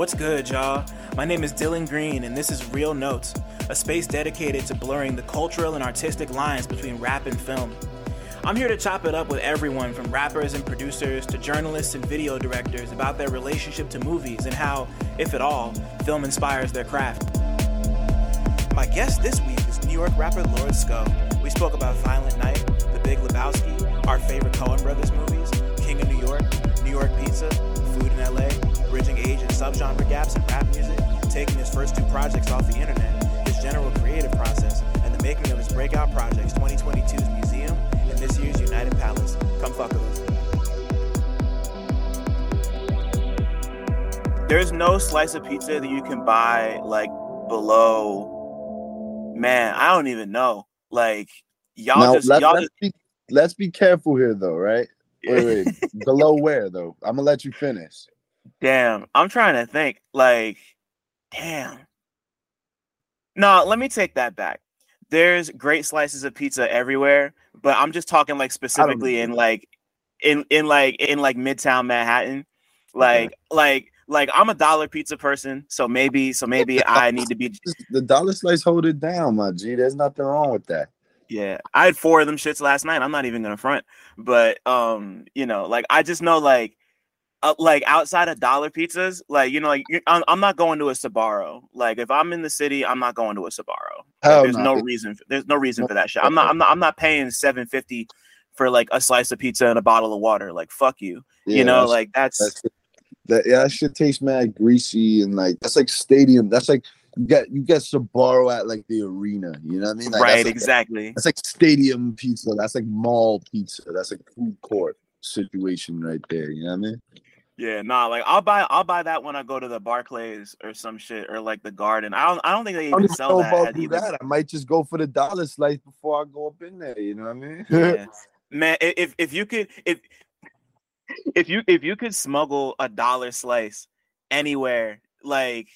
What's good, y'all? My name is Dylan Green, and this is Reel Notes, a space dedicated to blurring the cultural and artistic lines between rap and film. I'm here to chop it up with everyone from rappers and producers to journalists and video directors about their relationship to movies and how, if at all, film inspires their craft. My guest this week is New York rapper Lord Sko. We spoke about Violent Night, The Big Lebowski, our favorite Coen Brothers movies, King of New York, New York Pizza, food in LA, bridging age and subgenre gaps in rap music, taking his first two projects off the internet, his general creative process, and the making of his breakout projects 2022's Museum and this year's United Palace. Come fuck with us. There's no slice of pizza that you can buy like below. Man, I don't even know. Like y'all Now just let, y'all let's just, be let's be careful here though, right? Wait, wait. Below where though? I'm gonna let you finish. Damn, I'm trying to think. Like, damn. No, let me take that back. There's great slices of pizza everywhere, but I'm just talking like specifically in like in in like in like Midtown Manhattan. Like like like I'm a dollar pizza person, so maybe so maybe I need to be The dollar slice hold it down, my G. There's nothing wrong with that. Yeah, I had four of them shits last night. I'm not even gonna front, but um, you know, like I just know like, uh, like outside of dollar pizzas, like you know, like I'm, I'm not going to a Sbarro. Like if I'm in the city, I'm not going to a Sbarro. Like, there's no. no reason. For, there's no reason for that shit. I'm not. I'm not. I'm not paying seven fifty for like a slice of pizza and a bottle of water. Like fuck you. Yeah, you know, that's- like that's, that's that yeah, that shit tastes mad greasy and like that's like stadium. That's like you get you get Sbarro at like the arena. You know what I mean? Like, right. That's like, exactly. that's like stadium pizza. That's like mall pizza. That's like food court situation right there. You know what I mean? Yeah, nah, like I'll buy I'll buy that when I go to the Barclays or some shit or like the Garden. I don't I don't think they even sell that. if I'll at do either- that. I might just go for the dollar slice before I go up in there. You know what I mean? yeah. man if if you could if if you if you could smuggle a dollar slice anywhere like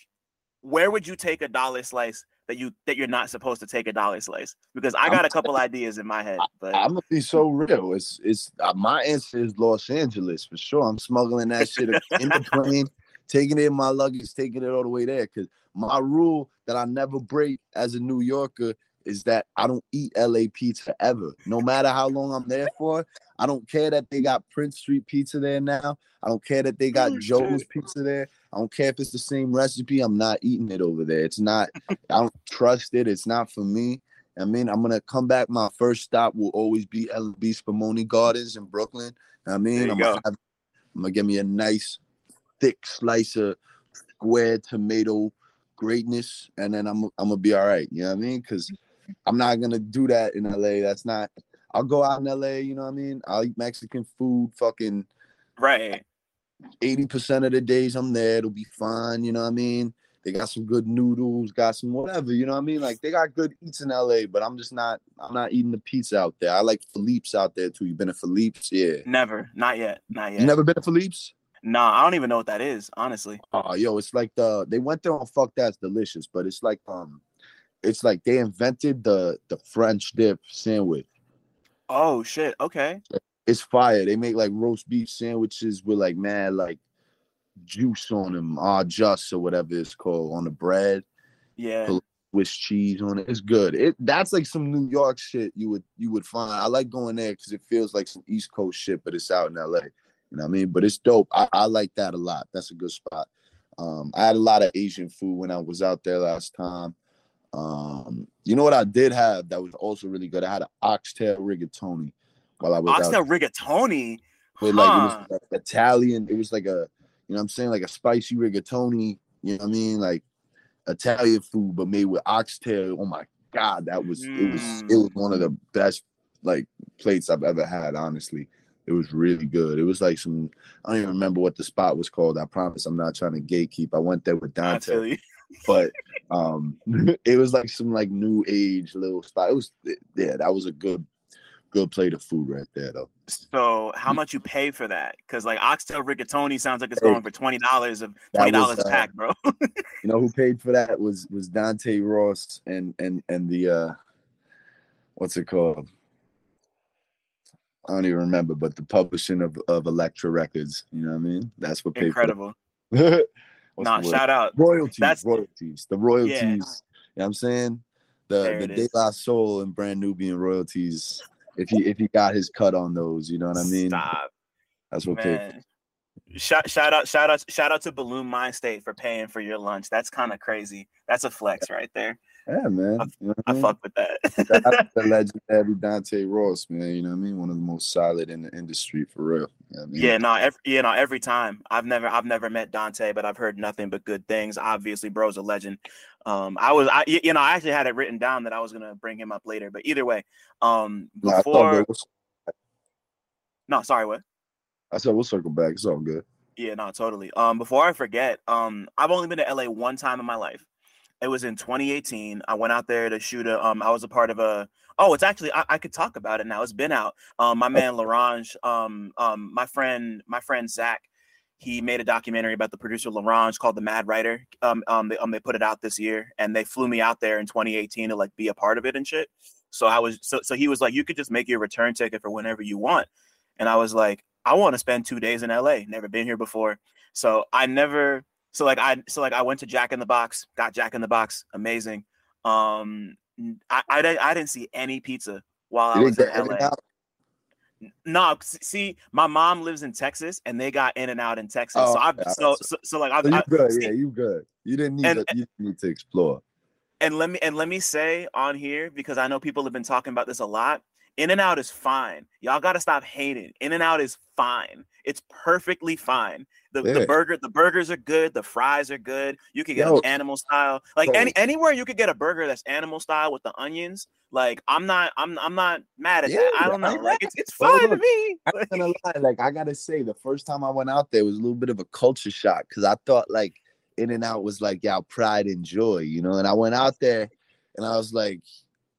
where would you take a dollar slice that you that you're not supposed to take a dollar slice because i got a couple ideas in my head but I'm gonna be so real. It's it's uh, my answer is Los Angeles for sure. I'm smuggling that shit in the plane, taking it in my luggage, taking it all the way there. Cause my rule that I never break as a New Yorker is that I don't eat LA pizza ever. No matter how long I'm there for. I don't care that they got Prince Street pizza there now. I don't care that they got Oh, Joe's shit. pizza there. I don't care if it's the same recipe. I'm not eating it over there. It's not. I don't trust it. It's not for me. I mean, I'm gonna come back. My first stop will always be LB Spumoni Gardens in Brooklyn. I mean, I'm gonna, have, I'm gonna give me a nice thick slice of square tomato greatness, and then I'm I'm gonna be all right. You know what I mean? Because I'm not gonna do that in LA. That's not. I'll go out in LA. You know what I mean? I'll eat Mexican food. Fucking right eighty percent of the days I'm there, it'll be fine. You know what I mean? They got some good noodles, got some whatever. You know what I mean? Like they got good eats in LA, but I'm just not. I'm not eating the pizza out there. I like Philippe's out there too. You been to Philippe's? Yeah. never not yet not yet You never been to Philippe's? nah i don't even know what that is honestly Oh, yo, it's like the they went there on fuck that's delicious, but it's like um, it's like they invented the the French dip sandwich. oh shit okay It's fire. They make like roast beef sandwiches with like mad like juice on them, ah just or whatever it's called on the bread. yeah With cheese on it. It's good. It that's like some New York shit you would you would find. I like going there because it feels like some East Coast shit, but it's out in LA. You know what I mean? But it's dope. I, I like that a lot. That's a good spot. Um, I had a lot of Asian food when I was out there last time. Um, you know what I did have that was also really good? I had an oxtail rigatoni while I was out oxtail rigatoni with like it Huh. was like Italian. It was like a, you know what I'm saying, like a spicy rigatoni, you know what I mean? Like Italian food, but made with oxtail. Oh my god, that was it was it Mm. was one of the best like plates I've ever had, honestly. It was really good. It was like some I don't even remember what the spot was called. I promise I'm not trying to gatekeep. I went there with Dante but um it was like some like new age little spot. It was yeah, that was a good good plate of food right there though. So how much you pay for that? Because like oxtail rigatoni sounds like it's going for twenty dollars of that twenty dollars a uh, pack, bro. You know who paid for that was was Dante Ross and and and the uh what's it called? I don't even remember, but the publishing of of Elektra Records. You know what I mean? That's what paid Incredible. for it. Nah, shout out. royalties, That's- royalties, the royalties. You know what I'm saying? The There the De. La Soul and Brand Nubian royalties. If he if he got his cut on those, you know what I mean? Stop, That's what paid. Shout, shout out, shout out, shout out to Buhloone Mindstate for paying for your lunch. That's kind of crazy. That's a flex right there. Yeah, man. You know I mean? fuck with that. Shout out to the legendary Dante Ross, man. You know what I mean? One of the most solid in the industry for real. You know I mean? Yeah, no, every, yeah, no, every time. I've never, I've never met Dante, but I've heard nothing but good things. Obviously, bro's a legend. Um, I was, I, you know, I actually had it written down that I was gonna bring him up later, but either way, um, Nah, it's all before. We'll- no, sorry, what? I said we'll circle back. It's all good. Yeah, no, totally. Um, before I forget, um, I've only been to LA one time in my life. It was in 2018. I went out there to shoot a. Um, I was a part of a. Oh, it's actually I, I could talk about it now. It's been out. Um, my man Larange, um, um, my friend, my friend Zach, he made a documentary about the producer Larange called The Mad Writer. Um, um, they, um, they put it out this year, and they flew me out there in 2018 to like be a part of it and shit. So I was so so he was like, you could just make your return ticket for whenever you want, and I was like, I want to spend two days in LA. Never been here before, so I never. So like I so like I went to Jack in the Box, got Jack in the Box, amazing. Um, I didn't- I didn't see any pizza while I was in LA. No, see, my mom lives in Texas, and they got In and Out in Texas. Oh, so I've so, so- so like I've, So you good? Yeah, you good. You didn't need And- to, you need to explore. and let me and let me say on here because I know people have been talking about this a lot. In and Out is fine. Y'all got to stop hating. In and Out is fine. It's perfectly fine. The, the burger, the burgers are good. The fries are good. You can get Yo. animal style. Like Bro. any anywhere you could get a burger that's animal style with the onions. Like I'm not, I'm I'm not mad at that. I don't know. Like it's it's fine to me. I'm not gonna lie, like I gotta say, the first time I went out there was a little bit of a culture shock because I thought like In and Out was like y'all pride and joy, you know. And I went out there and I was like,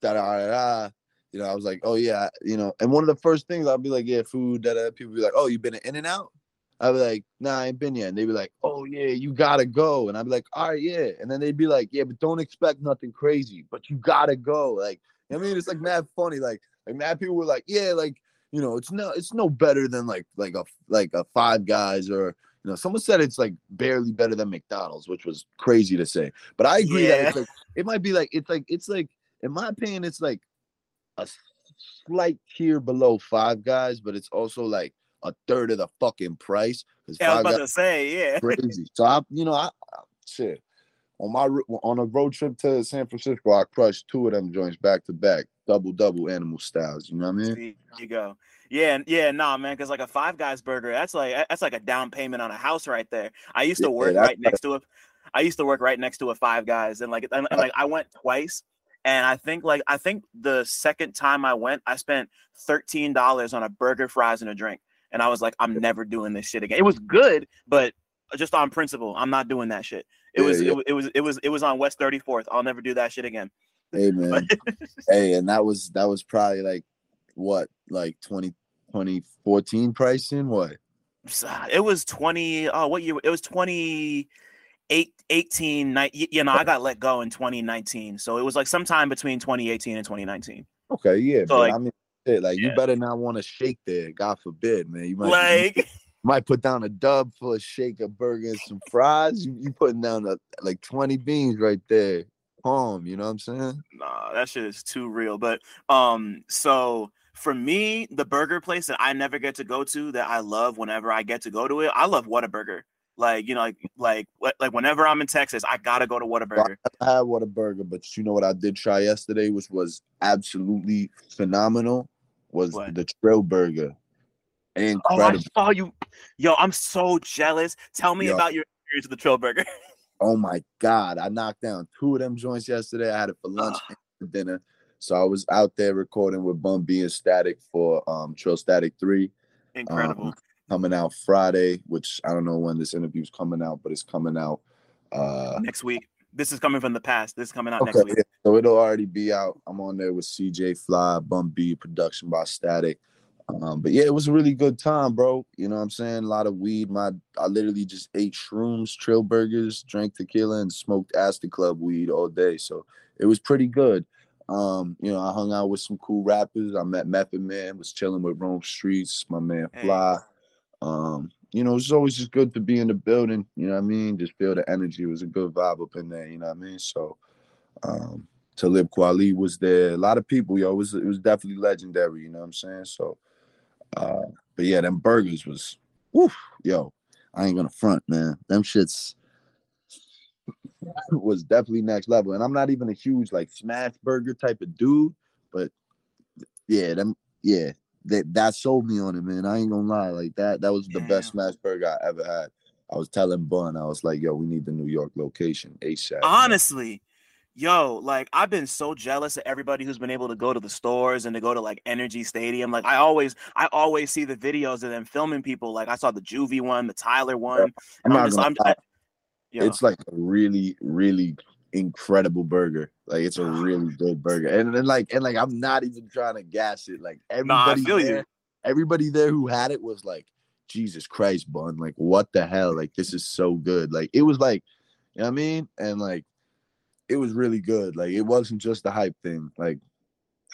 da da da da. You know, I was like, oh yeah, you know. And one of the first things I'll be like, yeah, food. Da da. People be like, oh, you been in and Out? I'd be like, nah, I ain't been yet. And they'd be like, oh yeah, you gotta go. And I'd be like, all right, yeah. And then they'd be like, yeah, but don't expect nothing crazy, but you gotta go. Like, I mean, it's like mad funny. Like, like mad people were like, yeah, like, you know, it's no, it's no better than like like a like a Five Guys or you know, someone said it's like barely better than McDonald's, which was crazy to say. But I agree that it's like it might be like it's like it's like in my opinion, it's like a slight tier below Five Guys, but it's also like a third of the fucking price Yeah, I was about to say, yeah. crazy. So I, you know, I, I shit on my on a road trip to San Francisco, I crushed two of them joints back to back, double double animal styles. You know what I mean? There you go. Yeah, yeah, nah, man, because like a Five Guys burger, that's like that's like a down payment on a house right there. I used to Yeah, work right next to it. I used to work right next to a Five Guys, and like and, and, like I went twice, and I think like I think the second time I went, I spent thirteen dollars on a burger, fries, and a drink, and I was like, I'm never doing this shit again. It was good, but just on principle, I'm not doing that shit. It Yeah, was yeah. It, it was it was it was on West 34th. I'll never do that shit again. Hey man, hey, and that was that was probably like what like 20, 2014 pricing. What? Uh, it was 20 oh what year it was 20 eight, 18 ni- y- you know i got let go in 2019 so it was like sometime between 2018 and 2019 Okay, yeah, So, but like- I mean, like you better not want to shake there. God forbid, man. You might you like might put down a dub for a shake, a burger, and some fries. You, you putting down a, like twenty beans right there. Palm, you know what I'm saying? nah that shit is too real but um so for me the burger place that i never get to go to that i love whenever i get to go to it i love whataburger like you know like like what like whenever i'm in texas i gotta go to whataburger I had Whataburger, but you know what I did try yesterday, which was absolutely phenomenal, was What? the Trill Burger. oh i Incredible. saw you yo i'm so jealous tell me Yo. about your experience with the Trill Burger Oh, my god, I knocked down two of them joints yesterday. I had it for lunch and for dinner. So I was out there recording with Bun B and Statik for um TrillStatik 3. incredible Um, coming out Friday, which I don't know when this interview's coming out, but it's coming out uh next week. This is coming from the past. This is coming out Okay, next week. yeah, so it'll already be out. I'm on there with CJ Fly, Bun B, production by Statik. Um, but yeah, it was a really good time, bro. You know what I'm saying? A lot of weed. My I literally just ate shrooms, Trill Burgers, drank tequila, and smoked Aston Club weed all day. So it was pretty good. Um, you know, I hung out with some cool rappers. I met Method Man, was chilling with Rome Streetz, my man Hey. Fly. Um, you know, it's always just good to be in the building. You know what I mean? Just feel the energy. It was a good vibe up in there. You know what I mean? So, um, Talib Kweli was there. A lot of people, yo. It was it was definitely legendary. You know what I'm saying? So, uh, but yeah, them burgers was, woof, yo. I ain't gonna front, man. Them shits was definitely next level. And I'm not even a huge like smash burger type of dude, but yeah, them yeah, that that sold me on it, man. I ain't gonna lie, like that that was the Damn. best smash burger I ever had. I was telling Bun, I was like, yo, we need the New York location ASAP. Honestly, yo, like I've been so jealous of everybody who's been able to go to the stores and to go to like NRG Stadium. Like I always, I always see the videos of them filming people. Like I saw the Juvie one, the Tyler one. I'm I'm just, I'm, I, it's like a really, really incredible burger. Like it's a really good burger. And then like and like I'm not even trying to gas it. Like everybody nah, there, you. everybody there who had it was like, Jesus Christ, bun. Like, what the hell? Like, this is so good. Like, it was like, you know what I mean? And like it was really good. Like it wasn't just a hype thing. Like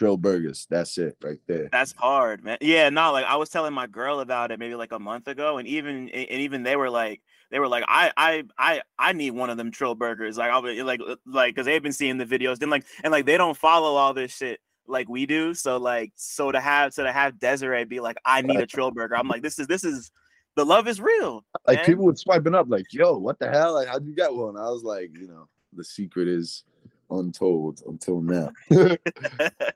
Trill Burgers, that's it right there. That's hard, man. Yeah, no, like I was telling my girl about it maybe like a month ago, and even and even they were like, they were like, I I I I need one of them Trill Burgers. Like I'll be like uh, like because they've been seeing the videos, then like and like they don't follow all this shit like we do. So like so to have so to have Desiree be like, I need a Trill Burger. I'm like, this is this is the love is real. Like man. people were swiping up, like, yo, what the hell? Like, how'd you get one? I was like, you know the secret is untold until now.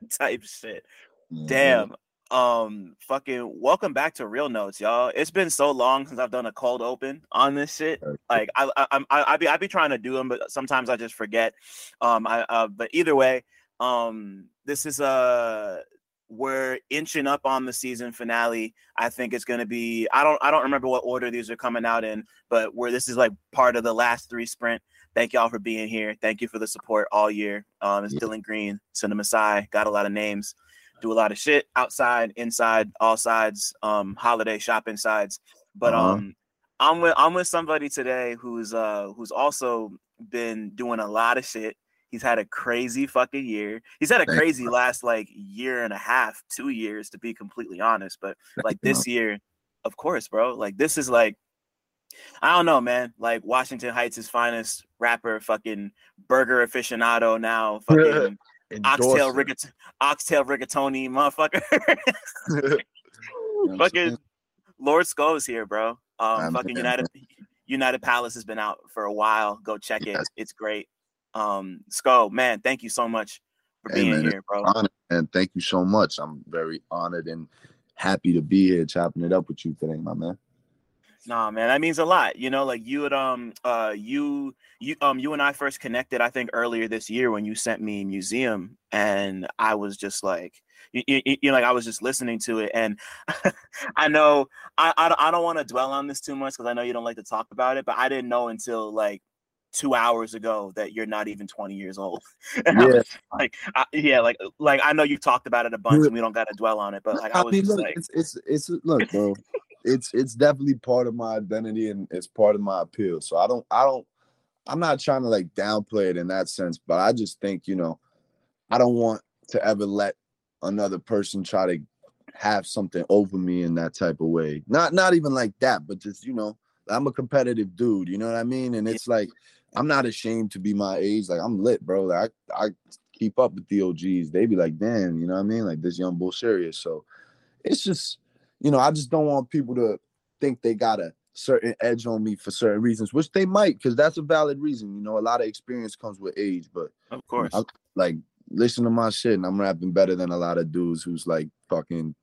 Type shit. Mm-hmm. Damn. Um, fucking welcome back to Reel Notes, y'all. It's been so long since I've done a cold open on this shit. Like I, I, I, I be, I be trying to do them, but sometimes I just forget. Um, I, uh, but either way, um, this is a uh, we're inching up on the season finale. I think it's going to be I don't I don't remember what order these are coming out in, but where this is like part of the last three sprint. Thank y'all for being here. Thank you for the support all year. Um, it's yeah. Dylan Green, CineMasai, got a lot of names, do a lot of shit outside, inside, all sides, um, holiday shopping sides. But uh-huh. um, I'm with I'm with somebody today who's uh who's also been doing a lot of shit. He's had a crazy fucking year. He's had a crazy last like year and a half, two years to be completely honest. But like this year, of course, bro. Like this is like I don't know, man. Like Washington Heights' finest rapper, fucking burger aficionado now, fucking oxtail rigat- oxtail rigatoni, motherfucker. fucking Lord Sko's here, bro. Um, fucking United United Palace has been out for a while. Go check yes. it. It's great. Um, Sko, man, thank you so much for hey, being man, here, bro. and thank you so much. I'm very honored and happy to be here chopping it up with you today, my man. Nah, man, that means a lot. You know, like you had um uh you you um you and I first connected, I think earlier this year when you sent me museum, and I was just like you, you, you know, like I was just listening to it, and I know I I, I don't want to dwell on this too much because I know you don't like to talk about it, but I didn't know until like two hours ago that you're not even 20 years old. yeah. like, I, yeah, like, like I know you've talked about it a bunch, and we don't got to dwell on it, but like I, I was mean, look, like, it's, it's, it's, look, bro, it's it's definitely part of my identity and it's part of my appeal. So I don't I don't I'm not trying to like downplay it in that sense, but I just think, you know, I don't want to ever let another person try to have something over me in that type of way. Not not even like that, but just, you know, I'm a competitive dude, you know what I mean? And it's like I'm not ashamed to be my age. Like I'm lit, bro. Like I, I keep up with the OGs. They be like, damn, you know what I mean? Like this young bull serious. So it's just you know, I just don't want people to think they got a certain edge on me for certain reasons, which they might, because that's a valid reason. You know, a lot of experience comes with age, but of course, I, like listen to my shit, and I'm rapping better than a lot of dudes who's like fucking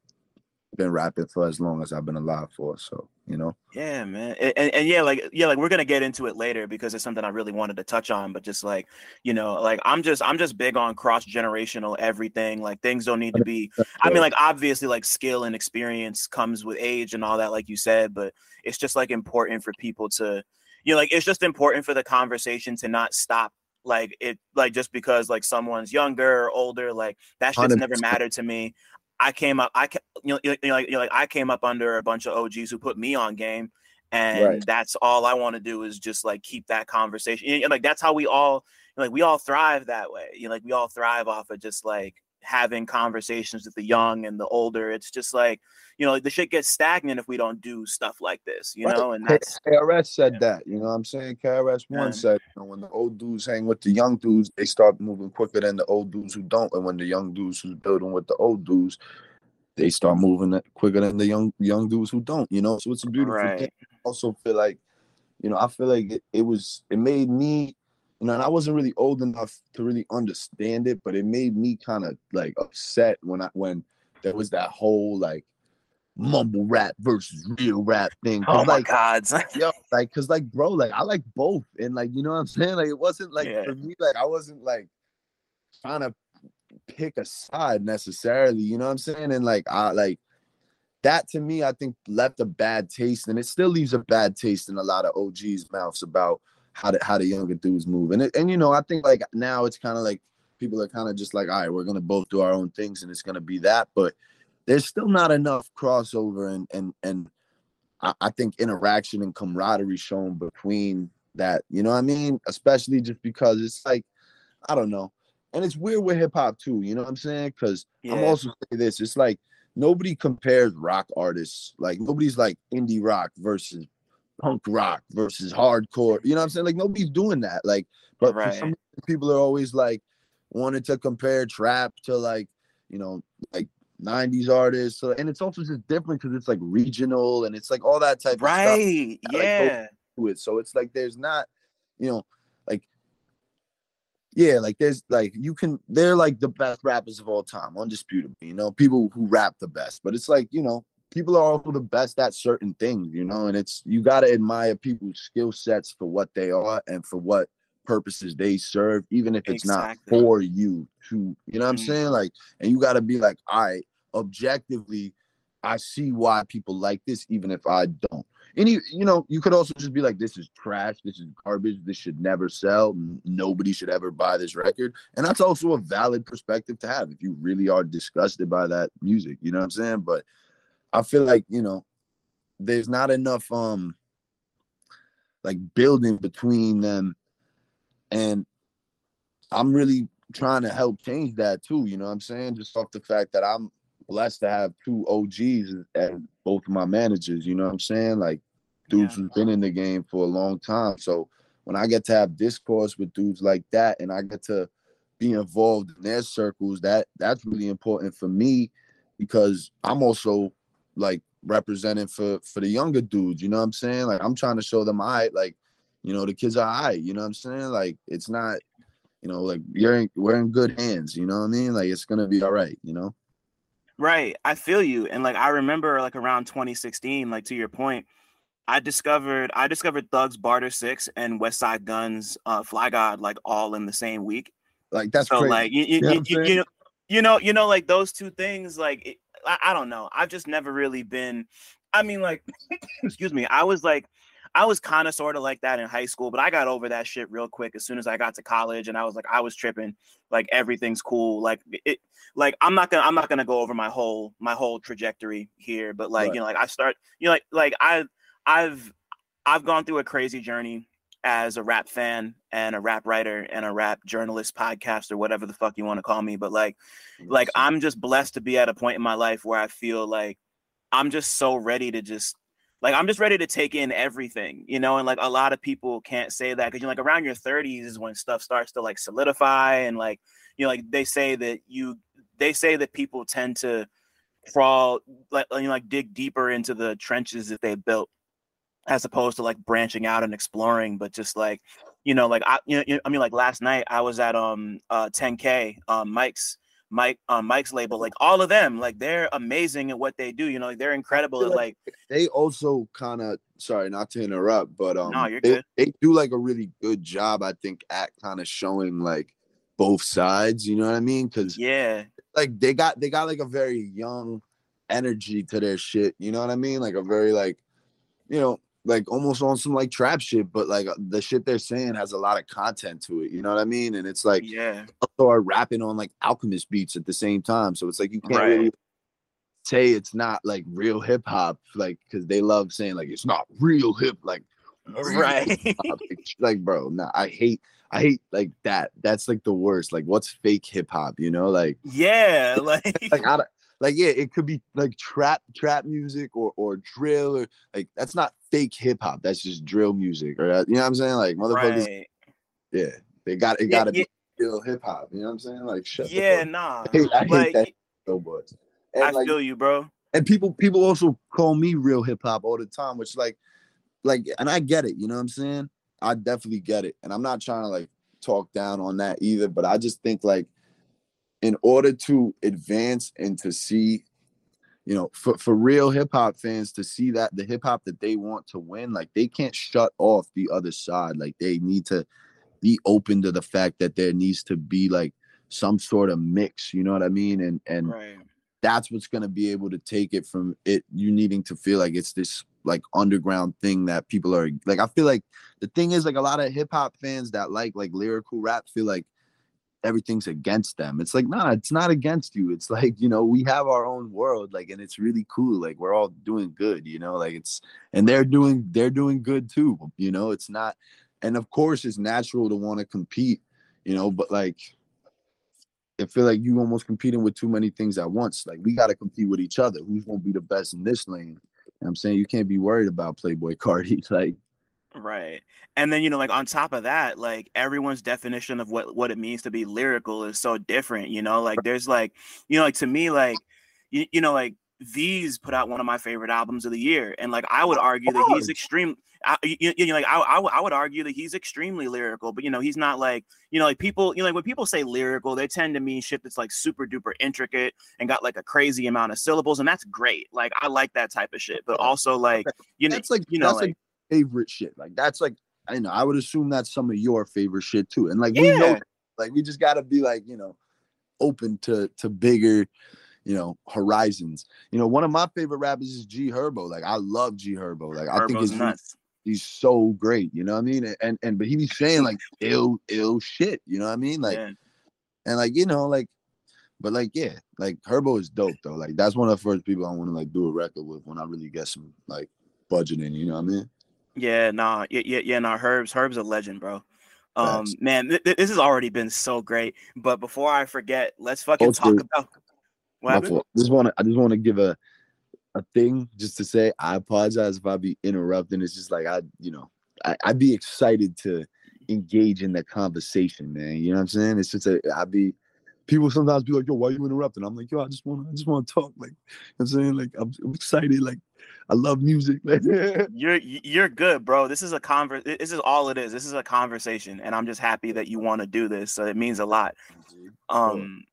been rapping for as long as I've been alive for. So you know. Yeah, man, and, and, and, yeah, like yeah, like we're gonna get into it later because it's something I really wanted to touch on. But just like you know, like I'm just I'm just big on cross generational everything. Like things don't need to be. I mean, like obviously, like skill and experience comes with age and all that, like you said. But it's just like important for people to, you know, like it's just important for the conversation to not stop like it like just because like someone's younger or older like that shit's 100%. never mattered to me I came up, I you know, you know, like, you know, like I came up under a bunch of OGs who put me on game, and right. that's all I want to do is just like keep that conversation. And, like that's how we all like we all thrive that way. You know, like we all thrive off of just like having conversations with the young and the older. It's just like, you know, the shit gets stagnant if we don't do stuff like this, you Right. know, and that's KRS said yeah. that, you know what I'm saying? KRS one Yeah. said, you know, when the old dudes hang with the young dudes, they start moving quicker than the old dudes who don't. And when the young dudes who's building with the old dudes, they start moving quicker than the young young dudes who don't, you know. So it's a beautiful thing. I also feel like, you know, I feel like it, it was it made me, and I wasn't really old enough to really understand it, but it made me kind of like upset when I when there was that whole like mumble rap versus real rap thing. Oh my like god. yo, like, cause like, bro, like, I like both, and like, you know what I'm saying? Like, it wasn't like Yeah. for me, like, I wasn't like trying to pick a side necessarily, you know what I'm saying? And like, I like that to me, I think left a bad taste, and it still leaves a bad taste in a lot of OGs' mouths about how the how the younger dudes move, and it, and you know, I think like now it's kind of like people are kind of just like, all right, we're gonna both do our own things, and it's gonna be that, but there's still not enough crossover and and and I, I think interaction and camaraderie shown between that. You know what I mean? Especially just because it's like, I don't know. And it's weird with hip hop too, you know what I'm saying? Because I'm also saying this, it's like nobody compares rock artists. Like nobody's like indie rock versus punk rock versus hardcore. You know what I'm saying? Like nobody's doing that. Like, but for some Right. reason, people are always like wanted to compare trap to like, you know, like 90s artists. So and it's also just different because it's like regional and it's like all that type of stuff Right. Yeah. to it. So it's like there's not, you know, like yeah, like there's like you can they're like the best rappers of all time, undisputably, you know, people who rap the best. But it's like, you know, people are also the best at certain things, you know, and it's you gotta admire people's skill sets for what they are and for what purposes they serve, even if it's Exactly. not for you to, you know what I'm Mhm. saying? Like, and you gotta be like, all right, objectively, I see why people like this, even if I don't. Any, you, you know, you could also just be like, this is trash, this is garbage, this should never sell, nobody should ever buy this record. And that's also a valid perspective to have if you really are disgusted by that music, you know what I'm saying? But I feel like, you know, there's not enough um like building between them. And I'm really trying to help change that too, you know what I'm saying? Just off the fact that I'm blessed to have two OGs and both of my managers, you know what I'm saying? Like dudes Yeah. who've been in the game for a long time. So when I get to have discourse with dudes like that and I get to be involved in their circles, that that's really important for me because I'm also like representing for for the younger dudes, you know what I'm saying? Like I'm trying to show them I like, you know, the kids are I, you know what I'm saying? Like it's not, you know, like you're in we're in good hands, you know what I mean? Like it's gonna be all right, you know? Right. I feel you. And like I remember like around 2016, like to your point, I discovered I discovered Thugs Barter Six and Westside Gunn's uh Fly God like all in the same week. Like that's so crazy. like you you, You know you, you, you know you know you know like those two things like it, I, I don't know i've just never really been i mean like excuse me i was like i was kind of sort of like that in high school but i got over that shit real quick as soon as i got to college and i was like i was tripping like everything's cool like it like i'm not gonna i'm not gonna go over my whole my whole trajectory here but like Right. you know like i start you know like like i i've i've gone through a crazy journey as a rap fan and a rap writer and a rap journalist podcast or whatever the fuck you want to call me but like like i'm just blessed to be at a point in my life where i feel like i'm just so ready to just like i'm just ready to take in everything you know and like a lot of people can't say that because you're like around your 30s is when stuff starts to like solidify and like you know like they say that you they say that people tend to crawl like you know like dig deeper into the trenches that they built as opposed to like branching out and exploring but just like you know like i you know, i mean like last night i was at um uh 10k um mike's mike um mike's label like all of them like they're amazing at what they do you know like they're incredible at like like they also kind of sorry not to interrupt but um No, you're they, good. they do like a really good job i think at kind of showing like both sides you know what i mean? Because yeah. like they got they got like a very young energy to their shit you know what i mean? Like a very like you know like almost on some like trap shit but like uh, the shit they're saying has a lot of content to it you know what i mean and it's like yeah also are rapping on like alchemist beats at the same time so it's like you can't Right. really say it's not like real hip hop like because they love saying like it's not real hip like right? like, bro, nah, I hate, I hate like that. That's like the worst. Like, what's fake hip hop? You know, like yeah, like like I don't, like yeah, it could be like trap trap music or or drill or like that's not fake hip hop. That's just drill music or uh, you know what I'm saying? Like motherfuckers, right. yeah, they got it. Got to yeah, be real hip hop. You know what I'm saying? Like shut. Yeah, nah. I hate, I hate like, that so much. And I like, feel you, bro. And people people also call me real hip hop all the time, which like like and I get it, you know what I'm saying? I definitely get it. And I'm not trying to like talk down on that either, but I just think like in order to advance and to see you know for, for real hip-hop fans to see that the hip-hop that they want to win like they can't shut off the other side like they need to be open to the fact that there needs to be like some sort of mix you know what i mean and and right. that's what's going to be able to take it from it you needing to feel like it's this like underground thing that people are like i feel like the thing is like a lot of hip-hop fans that like like lyrical rap feel like everything's against them. It's like, nah, it's not against you. It's like, you know, we have our own world, like, and it's really cool. Like we're all doing good, you know, like it's and they're doing they're doing good too, you know. It's not and of course it's natural to want to compete, you know, but like I feel like you almost competing with too many things at once. Like we gotta compete with each other. Who's gonna be the best in this lane? You know I'm saying you can't be worried about Playboi Carti. Like Right. And then, you know, like on top of that, like everyone's definition of what what it means to be lyrical is so different, you know? Like there's like, you know, like to me, like you, you know, like these put out one of my favorite albums of the year. And like I would argue that he's extreme I, you, you know, like I, I, I would argue that he's extremely lyrical, but you know, he's not like, you know, like people, you know, like when people say lyrical, they tend to mean shit that's like super duper intricate and got like a crazy amount of syllables, and that's great. Like I like that type of shit, but also like, you know, that's like, you know, like, like favorite shit. Like that's like I know I would assume that's some of your favorite shit too. And like we know like we just gotta be like, you know, open to to bigger, you know, horizons. You know, one of my favorite rappers is G Herbo. Like I love G Herbo. Like Herbo's I think he's nuts. He's so great, you know what I mean? And and but he be saying like ill, ill shit, you know what I mean? Like yeah. and like, you know, like but like yeah, like Herbo is dope though. Like that's one of the first people I want to like do a record with when I really get some like budgeting, you know what I mean? Yeah, nah, yeah, yeah, yeah, nah. Herb's Herb's a legend, bro. Um, man, th- th- this has already been so great. But before I forget, let's fucking talk about. What just want to, I just want to give a a thing just to say. I apologize if I be interrupting. It's just like I, you know, I, I'd be excited to engage in that conversation, man. You know what I'm saying? It's just a, I'd be people sometimes be like, "Yo, why are you interrupting?" I'm like, "Yo, I just want, to, I just want to talk." Like, you know I'm saying, like, I'm, I'm, excited. Like, I love music. you're you're good, bro. This is a convers. This is all it is. This is a conversation, and I'm just happy that you want to do this. So it means a lot. Um,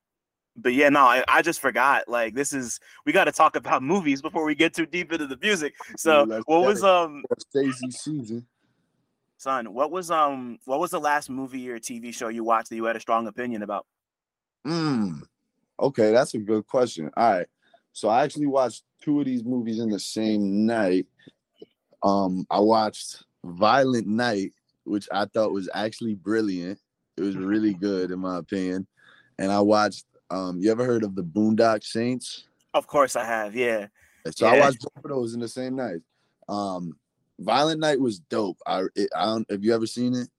but yeah, no, I, I just forgot. Like, this is we got to talk about movies before we get too deep into the music. So, yeah, what was um Stacey season? Son, what was um what was the last movie or TV show you watched that you had a strong opinion about? Mm, okay, that's a good question. All right. So I actually watched two of these movies in the same night. Um, I watched Violent Night, which I thought was actually brilliant. It was really good in my opinion. And I watched um you ever heard of the Boondock Saints? Of course I have, yeah. So yeah. I watched both of those in the same night. Um Violent Night was dope. I it, I don't have you ever seen it?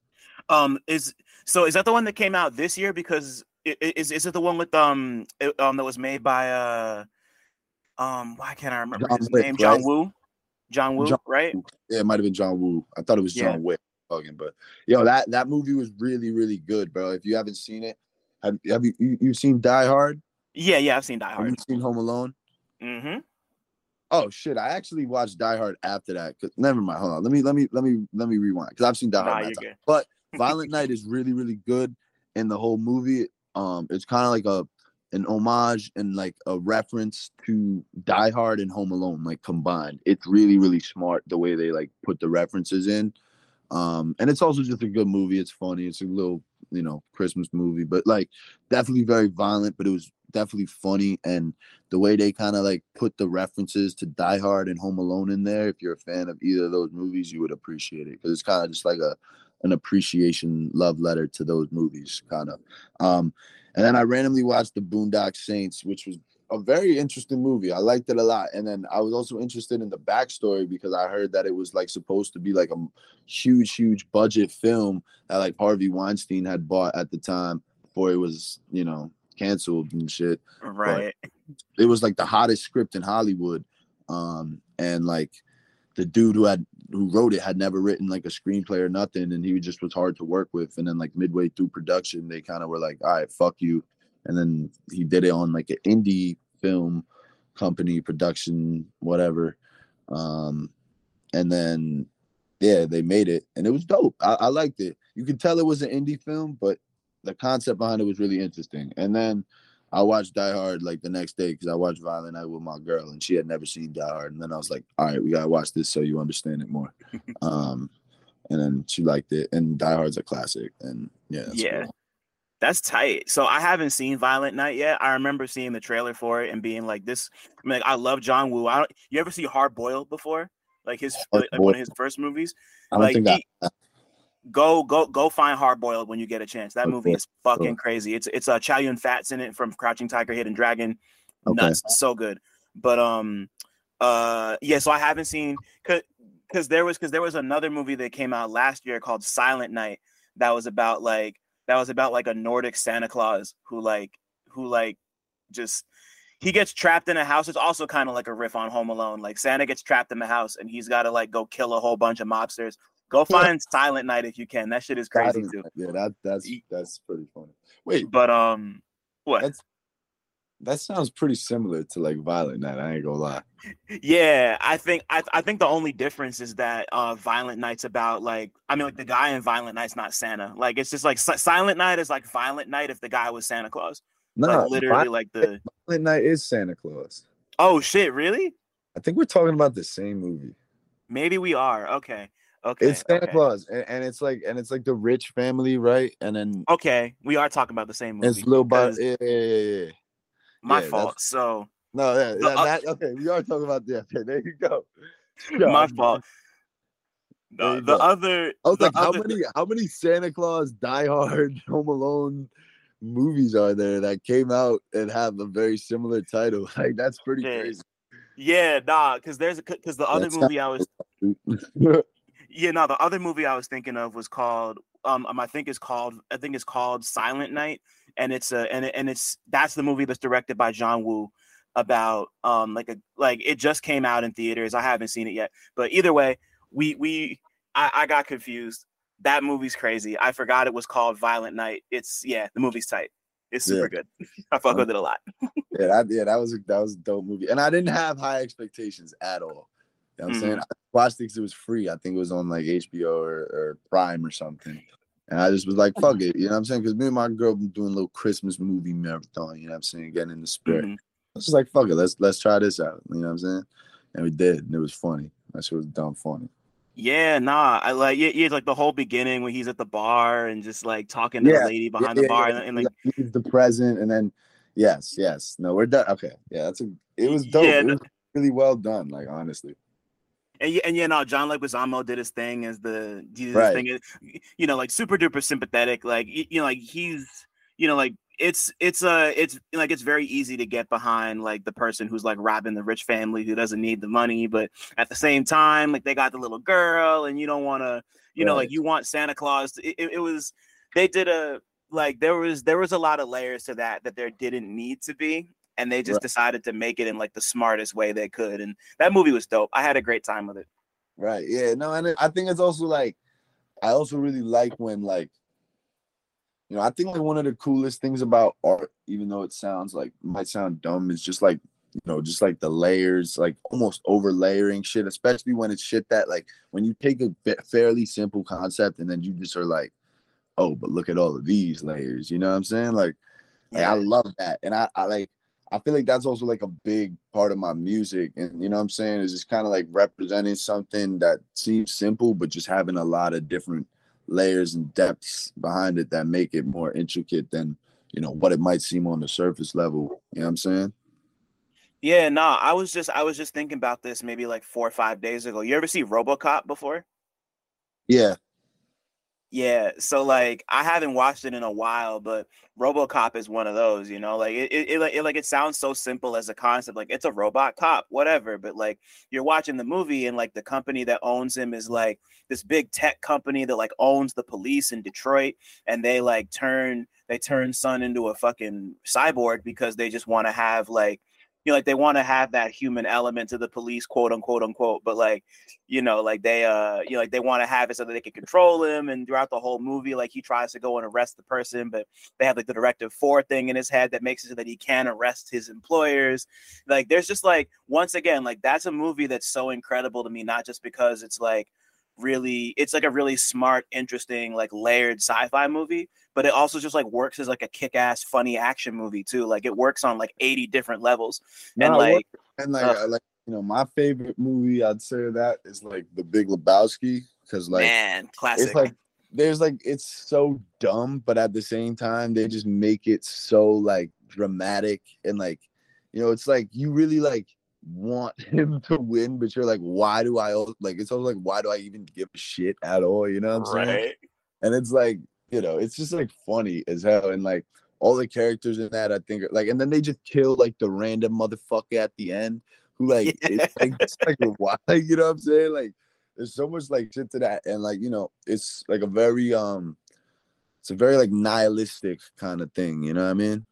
Um is so is that the one that came out this year because is is it the one with um it, um that was made by uh um why can't I remember John his Wick, name? John right? Woo. John Woo, John, right? Yeah, it might have been John Woo. I thought it was John yeah. Wick. But yo, that that movie was really really good, bro. If you haven't seen it, have, have you, you you seen Die Hard? Yeah, yeah, I've seen Die Hard. Have you seen Home Alone? Mm-hmm. Oh shit! I actually watched Die Hard after that. Cause never mind. Hold on. Let me let me let me let me rewind because I've seen Die Hard. Nah, but Violent Night is really really good, and the whole movie um, it's kind of like a an homage and like a reference to Die Hard and Home Alone, like combined. It's really, really smart the way they like put the references in. Um, and it's also just a good movie. It's funny. It's a little, you know, Christmas movie, but like definitely very violent, but it was definitely funny. And the way they kind of like put the references to Die Hard and Home Alone in there, if you're a fan of either of those movies, you would appreciate it because it's kind of just like a an appreciation love letter to those movies, kind of. Um, and then I randomly watched the Boondock Saints, which was a very interesting movie. I liked it a lot. And then I was also interested in the backstory because I heard that it was like supposed to be like a huge, huge budget film that like Harvey Weinstein had bought at the time before it was, you know, canceled and shit. Right. But it was like the hottest script in Hollywood. Um, and like the dude who had who wrote it had never written like a screenplay or nothing, and he just was hard to work with. And then like midway through production, they kind of were like, "All right, fuck you," and then he did it on like an indie film company production, whatever. Um, and then yeah, they made it, and it was dope. I, I liked it. You can tell it was an indie film, but the concept behind it was really interesting. And then I watched Die Hard like the next day because I watched Violent Night with my girl and she had never seen Die Hard. And then I was like, all right, we gotta watch this so you understand it more. um, and then she liked it. And Die Hard's a classic. And yeah, that's yeah. cool. That's tight. So I haven't seen Violent Night yet. I remember seeing the trailer for it and being like, "This." I mean, like, I love John Woo. I don't. You ever see Hard Boiled before? Like his like one of his first movies. I don't like think I, go go go find Hard Boiled when you get a chance. That movie is fucking sure. crazy. It's it's a uh, Chow Yun Fat's in it from Crouching Tiger, Hidden Dragon. Okay. Nuts, so good. But um, uh, yeah. So I haven't seen because there was because there was another movie that came out last year called Silent Night that was about like that was about like a Nordic Santa Claus who like who like just he gets trapped in a house. It's also kind of like a riff on Home Alone. Like Santa gets trapped in the house and he's got to like go kill a whole bunch of mobsters. Go find Silent Night if you can. That shit is crazy too. Yeah, that that's that's pretty funny. Wait, But um, what? that sounds pretty similar to like Violent Night. I ain't gonna lie. Yeah, I think I, I think the only difference is that uh Violent Night's about like I mean like the guy in Violent Night's not Santa. Like it's just like Si- Silent Night is like Violent Night if the guy was Santa Claus. No, like literally like the Violent Night is Santa Claus. Oh shit, really? I think we're talking about the same movie. Maybe we are. Okay. Okay. It's Santa okay. Claus, and, and it's like and it's like the rich family, right? And then Okay, we are talking about the same movie. it's little by yeah, yeah, yeah, yeah. my yeah, fault. So No, yeah, The that, oth- that- okay. We are talking about the okay. There you go. my fault. Uh, the other I was the like, how many how many Santa Claus, Die Hard, Home Alone movies are there that came out and have a very similar title? Like that's pretty Yeah. crazy. Yeah, nah, because there's a because the other That's movie I was Yeah, no, the other movie I was thinking of was called um, um I think it's called I think it's called Silent Night and it's a and it, and it's that's the movie that's directed by John Woo about um like a like it just came out in theaters. I haven't seen it yet. But either way, we we I, I got confused. That movie's crazy. I forgot it was called Violent Night. It's yeah, the movie's tight. It's super good. I fuck with it a lot. yeah, that yeah, that was a, that was a dope movie, and I didn't have high expectations at all. You know what I'm saying? Mhm. I watched it because it was free. I think it was on like HBO or, or Prime or something. And I just was like, fuck it. You know what I'm saying? Because me and my girl been doing a little Christmas movie marathon, you know what I'm saying? Getting in the spirit. Mhm. I was just like, fuck it, let's let's try this out. You know what I'm saying? And we did, and it was funny. That shit was dumb funny. Yeah, nah. I like yeah, yeah, like the whole beginning when he's at the bar and just like talking to Yeah, the lady behind Yeah, the bar yeah, and, and like the present, and then yes, yes. No, we're done. Okay. Yeah, that's a it was dope. Yeah, it was really well done, like honestly. And and yeah, no, John Leguizamo did his thing as the did Right. thing, you know, like super duper sympathetic. Like you know, like he's you know, like it's it's uh it's like it's very easy to get behind like the person who's like robbing the rich family who doesn't need the money, but at the same time, like they got the little girl, and you don't want to, you know, like you want Santa Claus. To, it- it was they did a like there was there was a lot of layers to that that there didn't need to be and they just Right. decided to make it in like the smartest way they could and that movie was dope i had a great time with it Right. Yeah. No, and I think it's also like I also really like when like you know, I think like one of the coolest things about art, even though it sounds like might sound dumb, is just like you know, just like the layers, like almost over layering shit, especially when it's shit that like when you take a fairly simple concept and then you just are like, oh, but look at all of these layers, you know what I'm saying? Like, like I love that. And I, I like I feel like that's also like a big part of my music. And you know what I'm saying? Is just kind of like representing something that seems simple, but just having a lot of different layers and depths behind it that make it more intricate than, you know, what it might seem on the surface level. You know what I'm saying? Yeah, no, I was just I was just thinking about this maybe like four or five days ago. You ever see RoboCop before? Yeah. Yeah, so like I haven't watched it in a while, but RoboCop is one of those, you know, like it, it, it, like it sounds so simple as a concept, like it's a robot cop, whatever. But like you're watching the movie, and like the company that owns him is like this big tech company that like owns the police in Detroit, and they like turn they turn Son into a fucking cyborg because they just want to have like you know, like they want to have that human element to the police, quote unquote, unquote. But like, you know, like they, uh, you know, like they want to have it so that they can control him. And throughout the whole movie, like he tries to go and arrest the person, but they have like the directive four thing in his head that makes it so that he can arrest his employers. Like, there's just like once again, like that's a movie that's so incredible to me, not just because it's like really it's like a really smart interesting like layered sci-fi movie but it also just like works as like a kick-ass funny action movie too like it works on like 80 different levels and like and like uh, like you know my favorite movie i'd say that is like the big lebowski because like man classic. it's like there's like it's so dumb but at the same time they just make it so like dramatic and like you know it's like you really like want him to win, but you're like, why do I like? It's always like, why do I even give a shit at all? You know what I'm right. saying? And it's like, you know, it's just like funny as hell, and like all the characters in that, I think, like, and then they just kill like the random motherfucker at the end who like, yeah. it's like, it's like why? You know what I'm saying? Like, there's so much like shit to that, and like, you know, it's like a very um, it's a very like nihilistic kind of thing. You know what I mean?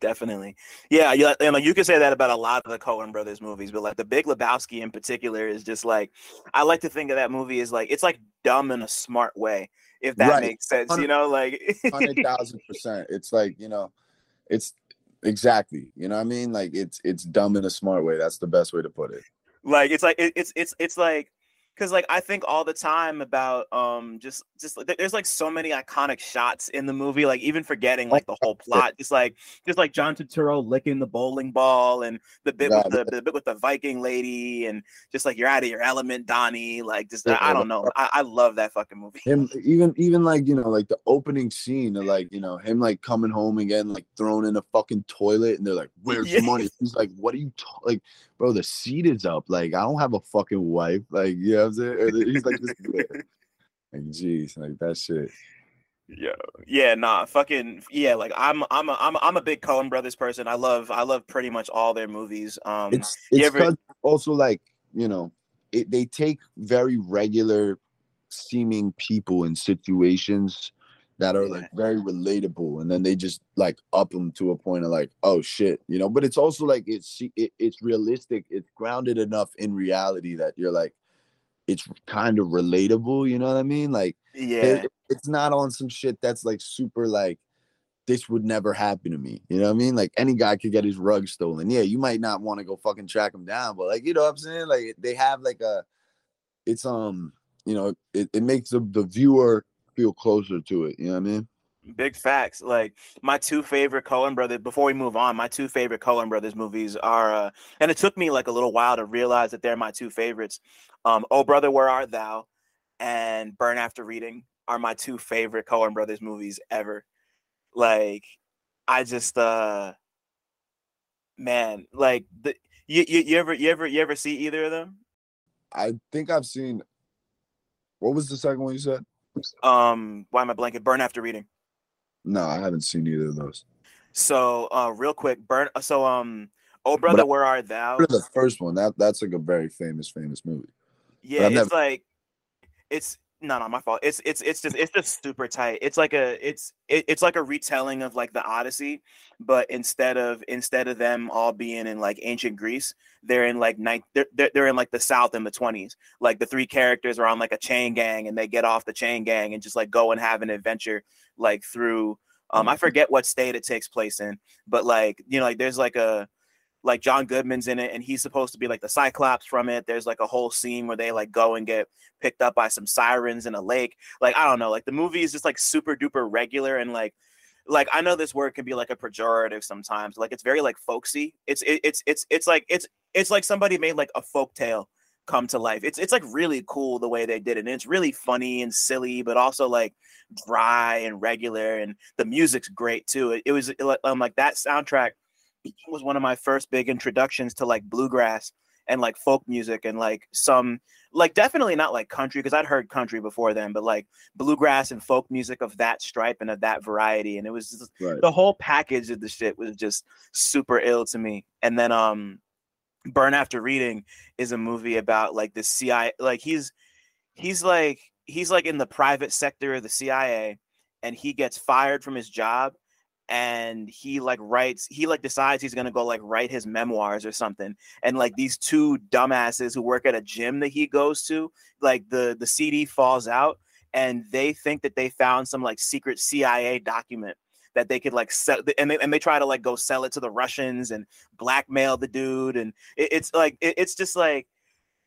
Definitely. Yeah, you and like you can say that about a lot of the Coen brothers movies, but like the Big Lebowski in particular is just like I like to think of that movie as like it's like dumb in a smart way, if that right. makes sense. You know, like hundred thousand percent. It's like, you know, it's exactly, you know what I mean? Like it's it's dumb in a smart way. That's the best way to put it. Like it's like it, it's it's it's like because like I think all the time about um just just there's like so many iconic shots in the movie, like even forgetting like the whole plot, just like just like John Turturro licking the bowling ball and the bit with the, the, bit with the Viking lady and just like you're out of your element, Donnie. Like just I don't know, I, I love that fucking movie. Him even even like you know like the opening scene of like you know him like coming home again like thrown in a fucking toilet and they're like where's yeah. money? He's like what are you ta-? like bro the seat is up like I don't have a fucking wife like yeah. You know I'm saying? He's like, this, like, jeez, like that shit. Yeah, yeah, nah, fucking yeah. Like I'm, I'm, a, I'm, a, I'm a big Coen Brothers person. I love, I love pretty much all their movies. Um, it's, it's ever... also like you know, it, they take very regular seeming people in situations that are like very relatable and then they just like up them to a point of like oh shit you know but it's also like it's it, it's realistic it's grounded enough in reality that you're like it's kind of relatable. You know what I mean? Like, yeah, it, it's not on some shit that's like super like this would never happen to me. You know what I mean? Like any guy could get his rug stolen. Yeah, you might not want to go fucking track him down, but like you know what I'm saying? Like they have like a, it's um, you know, it, it makes the the viewer feel closer to it. You know what I mean? Big facts. Like my two favorite Coen brothers. Before we move on, my two favorite Coen brothers movies are, uh, and it took me like a little while to realize that they're my two favorites. Um, oh brother, where art thou? And Burn After Reading are my two favorite Coen brothers movies ever. Like, I just, uh, man, like the you, you you ever you ever you ever see either of them? I think I've seen. What was the second one you said? Um, why am I blanking? Burn After Reading. No, I haven't seen either of those. So, uh, real quick, burn. So, um, oh brother, where art thou? The first one. That that's like a very famous, famous movie. Yeah, it's never... like, it's no, not my fault. It's it's it's just it's just super tight. It's like a it's it, it's like a retelling of like the Odyssey, but instead of instead of them all being in like ancient Greece, they're in like night they're, they're, they're in like the South in the twenties. Like the three characters are on like a chain gang, and they get off the chain gang and just like go and have an adventure like through. Um, I mm-hmm. forget what state it takes place in, but like you know, like there's like a like John Goodman's in it and he's supposed to be like the Cyclops from it. There's like a whole scene where they like go and get picked up by some sirens in a lake. Like I don't know, like the movie is just like super duper regular and like like I know this word can be like a pejorative sometimes. Like it's very like folksy. It's it, it's it's it's like it's it's like somebody made like a folk tale come to life. It's it's like really cool the way they did it. And it's really funny and silly, but also like dry and regular. And the music's great too. It, it was um, like that soundtrack was one of my first big introductions to like bluegrass and like folk music and like some like definitely not like country because I'd heard country before then, but like bluegrass and folk music of that stripe and of that variety. And it was just, right. the whole package of the shit was just super ill to me. And then um Burn After Reading is a movie about like the CIA like he's he's like he's like in the private sector of the CIA and he gets fired from his job and he like writes he like decides he's gonna go like write his memoirs or something and like these two dumbasses who work at a gym that he goes to like the the cd falls out and they think that they found some like secret cia document that they could like sell and they, and they try to like go sell it to the russians and blackmail the dude and it, it's like it, it's just like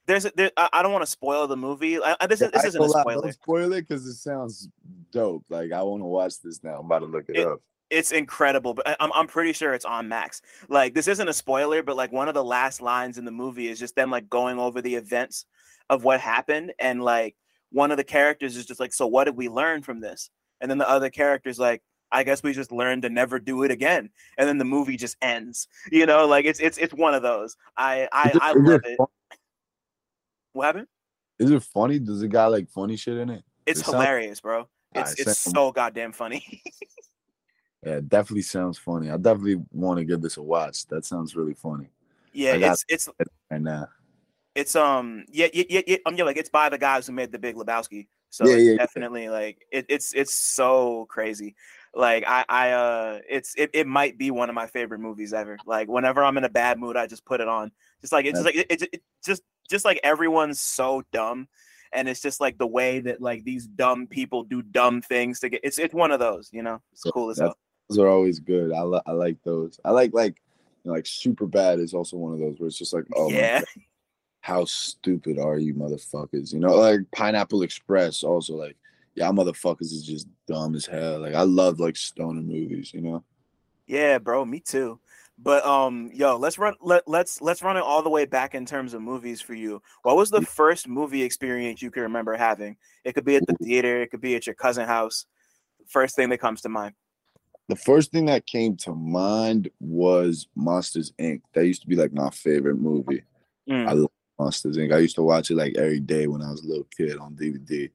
there's there, I don't want to spoil the movie. I, this, is, this isn't a spoiler. Don't spoil it because it sounds dope. Like I want to watch this now. I'm about to look it, it up it's incredible but uh, I'm, I'm pretty sure it's on max. Like this isn't a spoiler but like one of the last lines in the movie is just them like going over the events of what happened and like one of the characters is just like so what did we learn from this? And then the other character's like i guess we just learned to never do it again. And then the movie just ends you know? Like it's it's it's one of those. I i, it, I love it, it what happened? Is it funny? Does it got like funny shit in it? It's it hilarious sound- bro it's, right, it's so goddamn funny Yeah, definitely sounds funny. I definitely want to give this a watch. That sounds really funny. Yeah, it's it's right now. It's um yeah yeah yeah, yeah um yeah like it's by the guys who made the Big Lebowski. So yeah, yeah, definitely yeah. like it, it's it's so crazy. Like I I uh it's it, it might be one of my favorite movies ever. Like whenever I'm in a bad mood, I just put it on. Just like it's just like it, it, it just just like everyone's so dumb and it's just like the way that like these dumb people do dumb things to get it's it's one of those you know it's cool as hell those are always good. I, li- I like those. I like like you know, like super bad is also one of those where it's just like oh yeah. how stupid are you motherfuckers? You know, like Pineapple Express also like yeah, motherfuckers is just dumb as hell. Like I love like stoner movies, you know. Yeah, bro, me too. But um, yo, let's run let let's let's run it all the way back in terms of movies for you. What was the first movie experience you can remember having? It could be at the theater, it could be at your cousin house. First thing that comes to mind the first thing that came to mind was Monsters Inc. That used to be like my favorite movie. Mm. I love Monsters Inc. I used to watch it like every day when I was a little kid on DVD.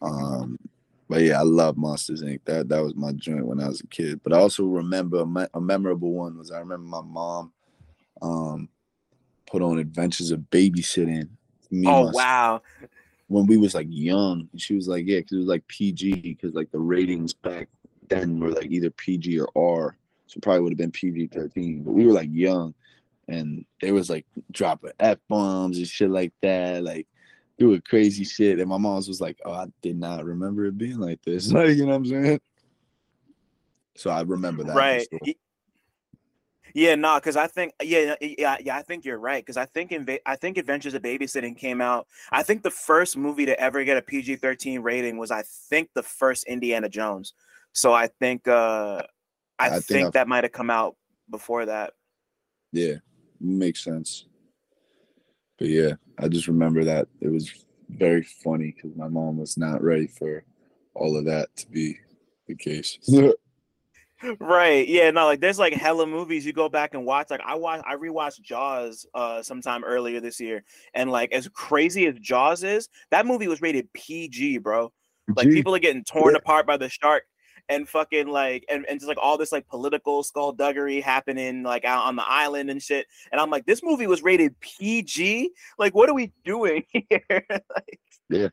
Um, but yeah, I love Monsters Inc. That that was my joint when I was a kid. But I also remember a, me- a memorable one was I remember my mom um, put on Adventures of Babysitting. Me oh wow! When we was like young, she was like, yeah, because it was like PG, because like the ratings back then were like either PG or R. So probably would have been PG 13. But we were like young and there was like dropping F bombs and shit like that, like doing crazy shit. And my mom was like, Oh, I did not remember it being like this. Like, you know what I'm saying? So I remember that. Right. Yeah, no, nah, because I think yeah, yeah, yeah, I think you're right. Because I think in I think Adventures of Babysitting came out. I think the first movie to ever get a PG-13 rating was I think the first Indiana Jones. So I think uh I, I think, think that might have come out before that. Yeah, makes sense. But yeah, I just remember that it was very funny because my mom was not ready for all of that to be the case. right. Yeah. No. Like, there's like hella movies you go back and watch. Like, I watch, I rewatched Jaws uh sometime earlier this year, and like as crazy as Jaws is, that movie was rated PG, bro. Like, people are getting torn yeah. apart by the shark and fucking like and, and just like all this like political skullduggery happening like out on the island and shit. And I'm like, this movie was rated PG. Like, what are we doing here? like, yeah.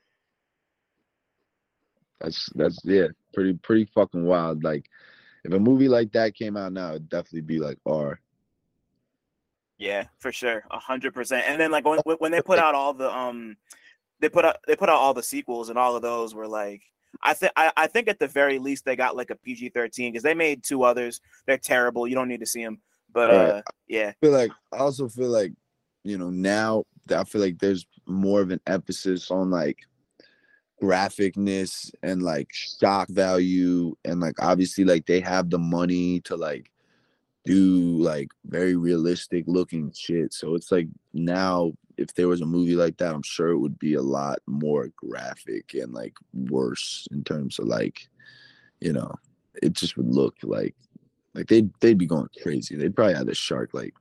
That's that's yeah, pretty pretty fucking wild. Like if a movie like that came out now, it'd definitely be like R. Yeah, for sure, a hundred percent. And then like when when they put out all the um, they put out they put out all the sequels, and all of those were like I think I think at the very least they got like a PG thirteen because they made two others. They're terrible. You don't need to see them. But uh, yeah, I feel like I also feel like you know now I feel like there's more of an emphasis on like graphicness and like shock value and like obviously like they have the money to like do like very realistic looking shit. So it's like now if there was a movie like that, I'm sure it would be a lot more graphic and like worse in terms of like, you know, it just would look like like they'd they'd be going crazy. They'd probably have the shark like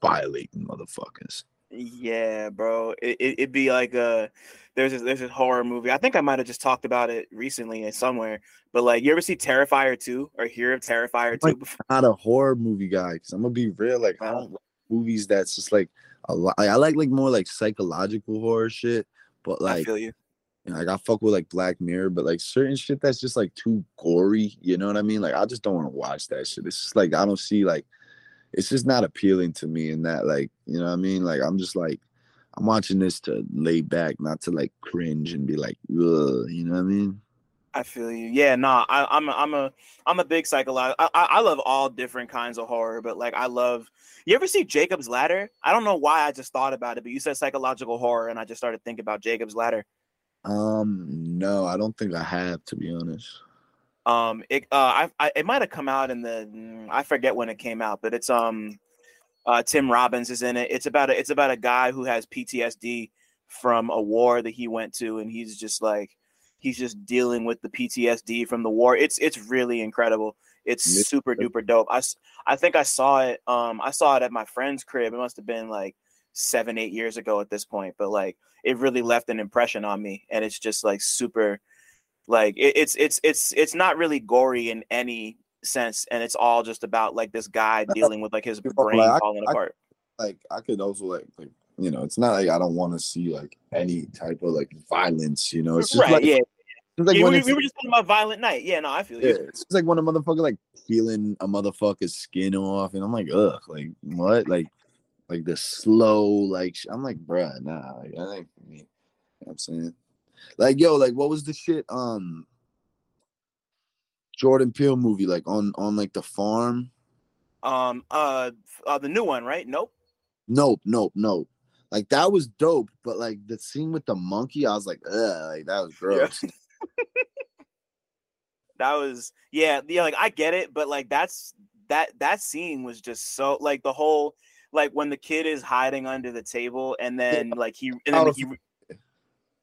violating motherfuckers. Yeah, bro. It, it would be like a there's this, there's this horror movie. I think I might have just talked about it recently uh, somewhere. But like, you ever see Terrifier two or hear of Terrifier two? Like, not a horror movie guy. Cause I'm gonna be real. Like, I don't like movies that's just like a lot. I like like more like psychological horror shit. But like, I feel you. You know, like I fuck with like Black Mirror, but like certain shit that's just like too gory. You know what I mean? Like I just don't want to watch that shit. It's just like I don't see like it's just not appealing to me in that like you know what I mean? Like I'm just like I'm watching this to lay back, not to like cringe and be like, Ugh, you know what I mean? I feel you. Yeah, no, nah, I, am a, I'm a I'm a big psychological. I, I love all different kinds of horror, but like I love. You ever see Jacob's Ladder? I don't know why I just thought about it, but you said psychological horror, and I just started thinking about Jacob's Ladder. Um, no, I don't think I have to be honest. Um, it uh, I, I it might have come out in the mm, I forget when it came out, but it's um uh, Tim Robbins is in it. It's about a, it's about a guy who has PTSD from a war that he went to, and he's just like he's just dealing with the PTSD from the war. It's it's really incredible. It's super duper dope. I, I think I saw it. Um, I saw it at my friend's crib. It must have been like seven eight years ago at this point, but like it really left an impression on me, and it's just like super. Like it, it's it's it's it's not really gory in any sense, and it's all just about like this guy dealing with like his brain like, falling I, apart. I, like I could also like like you know, it's not like I don't want to see like any type of like violence. You know, it's just right, like yeah. Like yeah, we, we, were just talking about Violent Night. Yeah, no, I feel yeah, you. It's like when a motherfucker like peeling a motherfucker's skin off, and I'm like, ugh, like what? Like, like the slow, like I'm like, bruh, nah, like, I think. You know what I'm saying, like, yo, like, what was the shit? Um, Jordan Peele movie, like on on like the farm. Um, uh, uh, the new one, right? Nope. Nope, nope, nope. Like that was dope, but like the scene with the monkey, I was like, ugh, like that was gross. Yeah. that was yeah, yeah. Like I get it, but like that's that that scene was just so like the whole like when the kid is hiding under the table and then like he and then he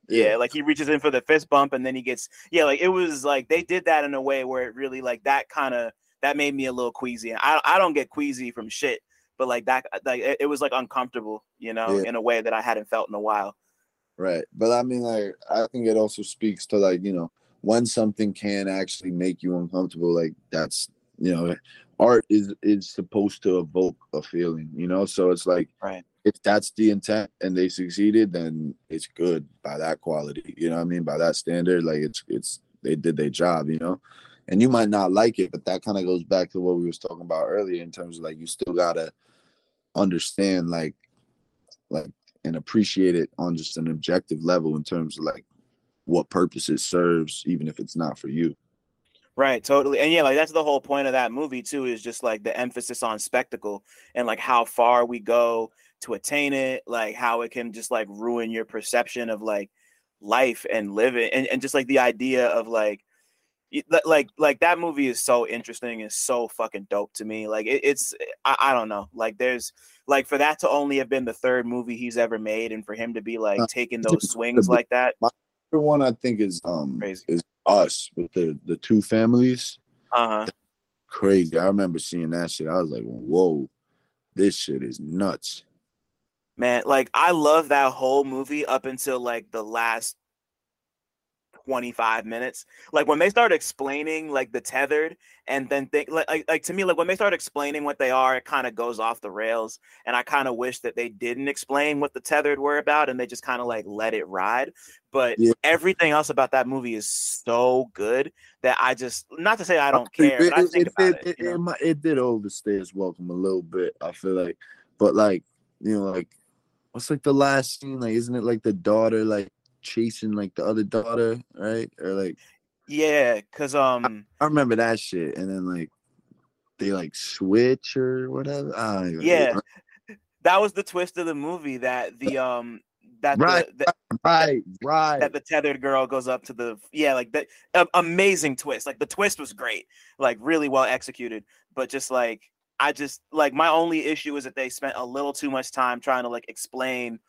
yeah, like he reaches in for the fist bump and then he gets yeah, like it was like they did that in a way where it really like that kind of that made me a little queasy. And I I don't get queasy from shit, but like that like it, it was like uncomfortable, you know, yeah. in a way that I hadn't felt in a while. Right. But I mean like I think it also speaks to like, you know, when something can actually make you uncomfortable, like that's you know, art is is supposed to evoke a feeling, you know. So it's like right if that's the intent and they succeeded, then it's good by that quality. You know what I mean? By that standard, like it's it's they did their job, you know. And you might not like it, but that kind of goes back to what we was talking about earlier in terms of like you still gotta understand like like and appreciate it on just an objective level in terms of like what purpose it serves, even if it's not for you. Right, totally. And yeah, like that's the whole point of that movie too, is just like the emphasis on spectacle and like how far we go to attain it, like how it can just like ruin your perception of like life and living and, and just like the idea of like like like that movie is so interesting and so fucking dope to me like it, it's I, I, don't know like there's like for that to only have been the third movie he's ever made and for him to be like uh, taking those swings like that my one i think is um Crazy. is us with the the two families. Uh-huh. Crazy i remember seeing that shit i was like whoa this shit is nuts man like i love that whole movie up until like the last 25 minutes like when they start explaining like the tethered and then think like, like, like to me like when they start explaining what they are it kind of goes off the rails and i kind of wish that they didn't explain what the tethered were about and they just kind of like let it ride but yeah. everything else about that movie is so good that i just not to say i don't care it, but I think it, about it, it, it, it did overstay its welcome a little bit i feel like but like you know like what's like the last scene? Like, isn't it like the daughter like chasing like the other daughter, right? Or like Yeah, cause um I, I remember that shit. And then like they like switch or whatever. yeah. Know. That was the twist of the movie that the um that right, the, the, right, right. That the tethered girl goes up to the yeah, like the uh, amazing twist. Like the twist was great, like really well executed. But just like I just like my only issue is that they spent a little too much time trying to like explain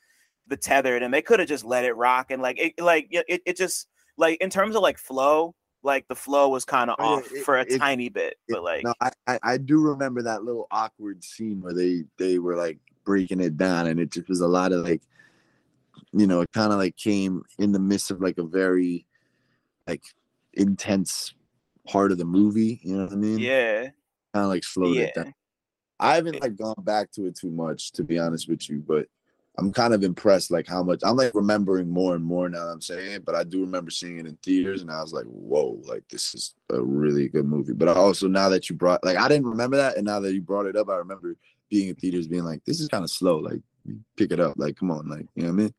the tethered and they could have just let it rock and like it like it, it just like in terms of like flow like the flow was kind of oh, off it, for a it, tiny bit but like no, I, I do remember that little awkward scene where they they were like breaking it down, and it just was a lot of like, you know, it kind of like came in the midst of like a very like intense part of the movie. You know what I mean? Yeah. Kind of like slowed Yeah. it down. I haven't like gone back to it too much, to be honest with you, but I'm kind of impressed like how much I'm like remembering more and more now that I'm saying but I do remember seeing it in theaters and I was like, whoa, like this is a really good movie. But also now that you brought like I didn't remember that, and now that you brought it up, I remember being in theaters being like, this is kind of slow. Like pick it up. Like, come on, like, you know what I mean?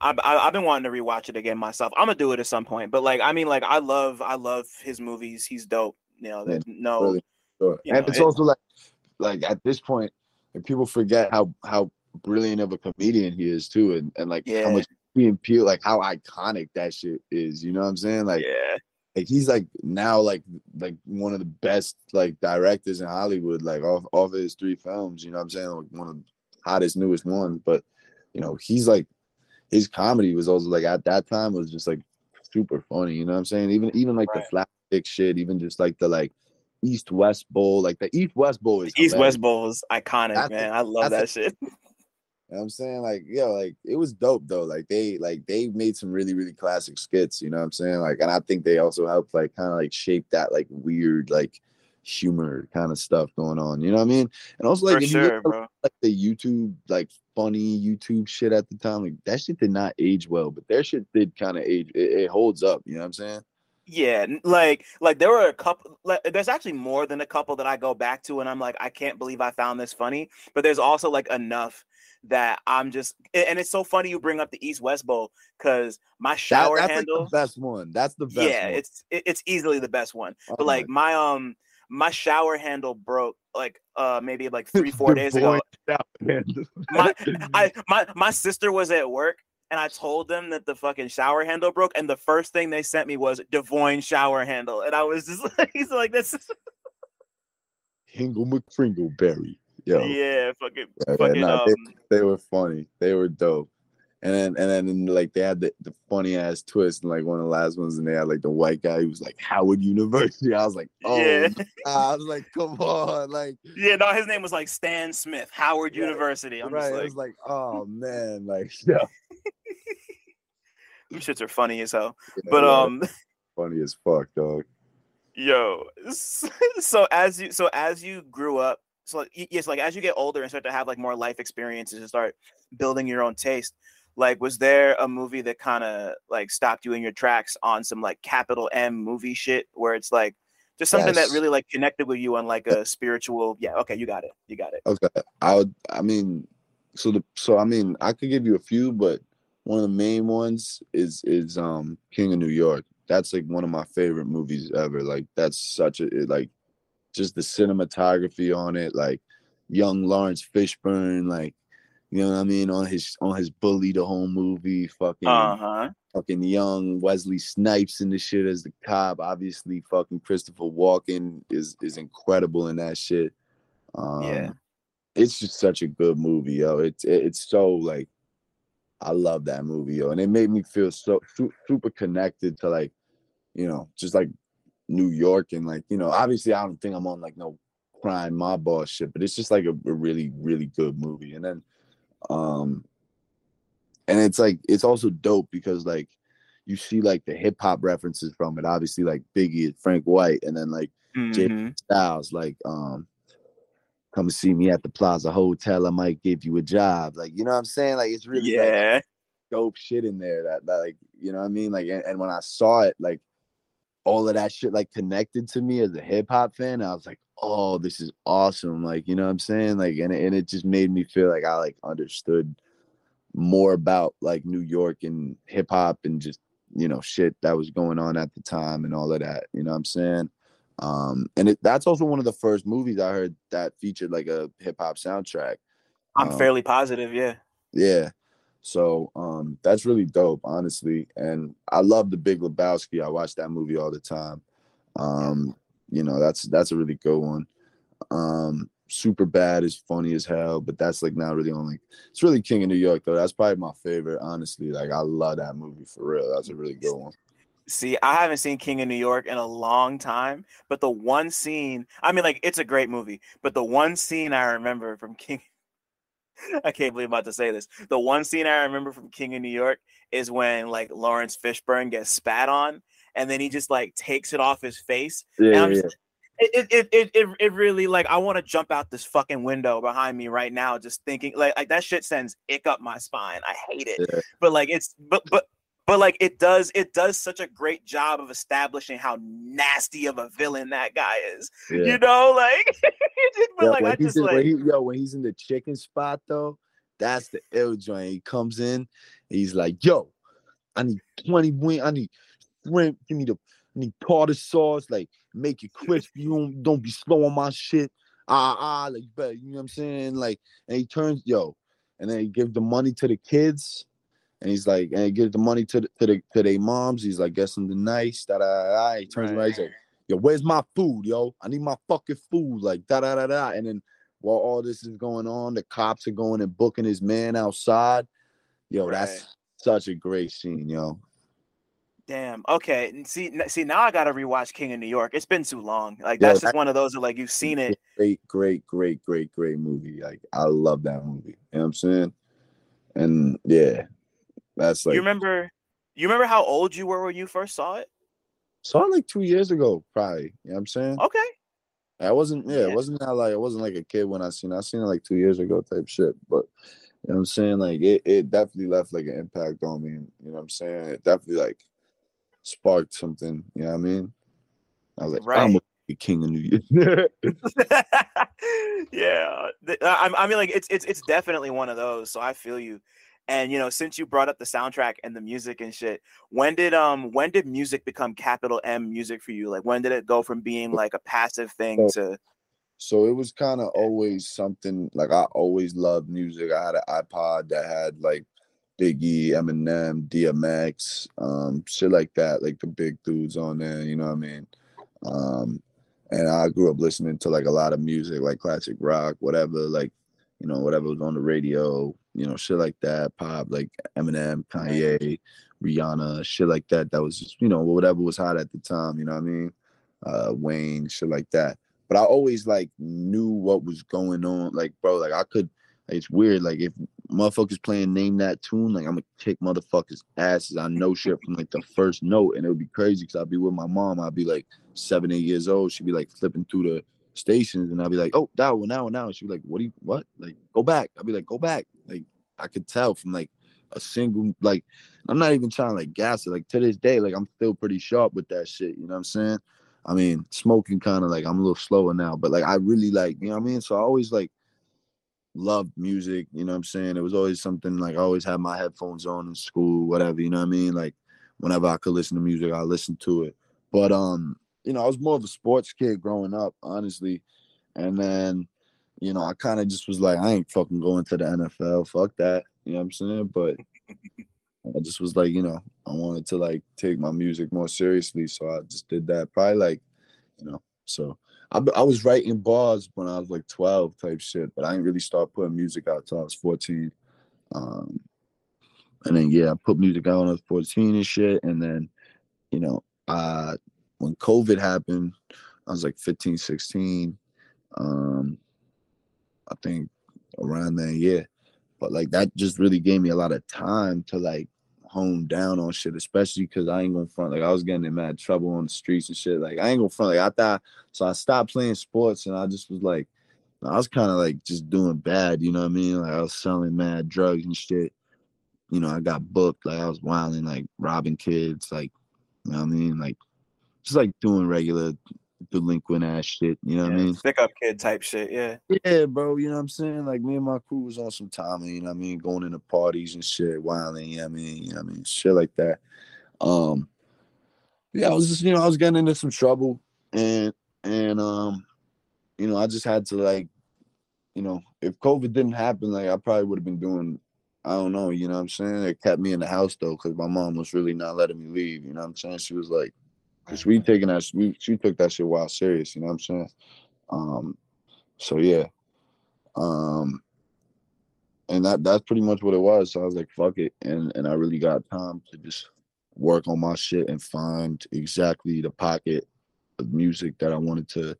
I've, I- I've been wanting to rewatch it again myself. I'm gonna do it at some point, but like, I mean, like, I love, I love his movies. He's dope. You know, no, Really. Sure. You and know, it's it- also like like at this point, like people forget how how brilliant of a comedian he is too, and, and like Yeah. how much he and Peele, like how iconic that shit is. You know what I'm saying? Like yeah, like he's like now like like one of the best like directors in Hollywood, like off off of his three films, you know what I'm saying? Like one of the hottest, newest ones. But you know, he's like his comedy was also like at that time was just like super funny, you know what I'm saying? Even even like Right. the slapstick shit, even just like the like East West Bowl, like the East West Bowl is East. West Bowl is iconic, That's man. I love that that's shit. You know what I'm saying? Like, yo, like it was dope though. Like they like they made some really, really classic skits, you know what I'm saying? Like, and I think they also helped like kind of like shape that like weird, like humor kind of stuff going on. You know what I mean? And also like For if you look bro. like the YouTube, like funny YouTube shit at the time, like that shit did not age well, but their shit did kind of age. It, it holds up, you know what I'm saying? Yeah, like like there were a couple. Like, there's actually more than a couple that I go back to, and I'm like, I can't believe I found this funny. But there's also like enough that I'm just, and it's so funny you bring up the East West Bowl because my That, shower that's handle. like the best one. That's the best yeah, one. it's it's easily the best one. Oh But like my um my shower handle broke like uh maybe like three four days ago. boy shower handle. My I my my sister was at work and I told them that the fucking shower handle broke, and the first thing they sent me was Devoyne shower handle, and I was just like, he's like, this is Hingle McCringleberry. Yo, yeah, fucking Yeah, fucking nah, um, they were funny. They were dope. And then and then like they had the, the funny ass twist and like one of the last ones and they had like the white guy who was like Howard University. I was like, oh Yeah. I was like, come on, like yeah, no, his name was like Stan Smith, Howard Yeah, University. I'm right. like, was like, oh man, like yeah, them shits are funny as hell. yeah, But um, funny as fuck, dog. Yo, so as you so as you grew up, so like, yes, like as you get older and start to have like more life experiences and start building your own taste, like was there a movie that kind of like stopped you in your tracks on some like capital M movie shit where it's like just something Yes. that really like connected with you on like a spiritual yeah okay you got it you got it Okay. I would I mean so the so I mean I could give you a few, but one of the main ones is is um King of New York. That's like one of my favorite movies ever. Like that's such a it, like just the cinematography on it, like young Laurence Fishburne, like you know what I mean, on his on his bully the whole movie, fucking uh-huh fucking young Wesley Snipes and the shit as the cop. Obviously, fucking Christopher Walken is is incredible in that shit. Um, Yeah. it's just such a good movie, yo. It's it's so like, I love that movie, yo, and it made me feel so su- super connected to like, you know, just like New York and like you know, obviously I don't think I'm on like no crime mob boss shit, but it's just like a, a really really good movie, and then, um, and it's like it's also dope because like you see like the hip hop references from it. Obviously, like Biggie and Frank White, and then like Jay Mhm. Styles, like um, come see me at the Plaza Hotel. I might give you a job. Like you know what I'm saying? Like it's really like, yeah dope shit in there. That, that like you know what I mean? Like and, and when I saw it, like all of that shit like connected to me as a hip hop fan. I was like, oh, this is awesome. Like you know what I'm saying? Like and and it just made me feel like I like understood more about like New York and hip hop and just you know shit that was going on at the time and all of that. You know what I'm saying? Um, and it, that's also one of the first movies I heard that featured like a hip hop soundtrack. i'm Um, fairly positive yeah Yeah. So um that's really dope, honestly. And I love the Big Lebowski. I watch that movie all the time. Um, you know, that's that's a really good one. Um, super bad is funny as hell, but that's like not really only it's really King of New York though. That's probably my favorite, honestly. Like I love that movie for real. That's a really good one. See, I haven't seen King of New York in a long time, but the one scene, I mean, like, it's a great movie, but the one scene I remember from King, I can't believe I'm about to say this. The one scene I remember from King of New York is when like Laurence Fishburne gets spat on, and then he just like takes it off his face. Yeah, yeah. Just, it, it, it, it, it really like I want to jump out this fucking window behind me right now, just thinking like like that shit sends ick up my spine. I hate it. Yeah. But like it's but but but like it does it does such a great job of establishing how nasty of a villain that guy is. Yeah. You know, like but Yo, like when I he's just in, like when he, yo, when he's in the chicken spot though, that's the ill joint. He comes in, he's like, "Yo, I need twenty wing, I need shrimp. Give me the, I need tartar sauce. Like, make it crispy. You don't, don't be slow on my shit. Ah, ah, like, better. You know what I'm saying? Like, and he turns, yo, and then he gives the money to the kids, and he's like, and he gives the money to the to the to their moms. He's like, get something nice. Da da da. He turns around, he's like, yo, where's my food, yo? I need my fucking food. Like, da da da da. And then while all this is going on, the cops are going and booking his man outside. Yo, Right. that's such a great scene, yo. Damn. Okay. And see, see, now I gotta rewatch King of New York. It's been too long. Like Yo, that's just that- one of those that like you've seen it. Great, great, great, great, great movie. Like, I love that movie. You know what I'm saying? And yeah, that's like you remember? You remember how old you were when you first saw it? saw it like two years ago, probably. You know what I'm saying? Okay. I wasn't, yeah, Yeah. it wasn't that like I wasn't like a kid when I seen it. I seen it like two years ago type shit. But you know what I'm saying? Like it, it definitely left like an impact on me. You know what I'm saying? It definitely like sparked something, you know what I mean? I was like, right. I'm gonna be king of New York. yeah. I, I mean, like it's it's it's definitely one of those. So I feel you. And you know, since you brought up the soundtrack and the music and shit, when did um when did music become capital M music for you? Like when did it go from being like a passive thing to so it was kind of always something like I always loved music. I had an iPod that had like Biggie, Eminem, DMX, um, shit like that, like the big dudes on there, you know what I mean? Um, and I grew up listening to like a lot of music, like classic rock, whatever, like, you know, whatever was on the radio, you know, shit like that, pop, like Eminem, Kanye, Rihanna, shit like that. That was just, you know, whatever was hot at the time, you know what I mean? Uh, Wayne, shit like that. But I always like knew what was going on. Like, bro, like I could, like, it's weird. Like, if motherfuckers playing name that tune, like I'm gonna kick motherfuckers' asses. I know shit from like the first note, and it would be crazy because I'd be with my mom. I'd be like seven, eight years old. She'd be like flipping through the stations, and I'd be like, "Oh, that one, that one, one." She'd be like, "What do you what?" Like, go back. I'd be like, "Go back." Like, I could tell from like a single like. I'm not even trying to like gas it. Like to this day, like I'm still pretty sharp with that shit. You know what I'm saying? I mean, smoking kind of like I'm a little slower now, but like I really like, you know what I mean? So I always like loved music, you know what I'm saying? It was always something like I always had my headphones on in school, whatever, you know what I mean? Like whenever I could listen to music, I listened to it. But um, you know, I was more of a sports kid growing up, honestly. And then, you know, I kind of just was like, I ain't fucking going to the NFL. Fuck that. You know what I'm saying? But I just was like, you know, I wanted to like take my music more seriously, so I just did that. Probably like, you know, so I, I was writing bars when I was like 12 type shit, but I didn't really start putting music out till I was 14. Um, and then yeah, I put music out when I was 14 and shit, and then, you know, uh, when COVID happened, I was like 15, 16. Um, I think around that year. But like that just really gave me a lot of time to like hone down on shit, especially because I ain't gonna front. Like I was getting in mad trouble on the streets and shit. Like I ain't gonna front. Like I thought, so I stopped playing sports and I just was like, I was kind of like just doing bad. You know what I mean? Like I was selling mad drugs and shit. You know, I got booked. Like I was wilding, like robbing kids. Like, you know what I mean? Like just like doing regular delinquent ass shit. You know what I mean? pick up kid type shit? Yeah. Yeah, bro, you know what I'm saying? Like me and my crew was on some Tommy. you know what I mean, going into parties and shit, wilding, you know what I mean, you know what I mean, shit like that. Um yeah, I was just, you know, I was getting into some trouble and and um, you know, I just had to like, you know, if COVID didn't happen, like I probably would have been doing I don't know, you know what I'm saying? It kept me in the house though, because my mom was really not letting me leave, you know what I'm saying? She was like, because we taking that we she took that shit wild serious, you know what I'm saying? Um so yeah. Um and that that's pretty much what it was. So I was like, fuck it. And and I really got time to just work on my shit and find exactly the pocket of music that I wanted to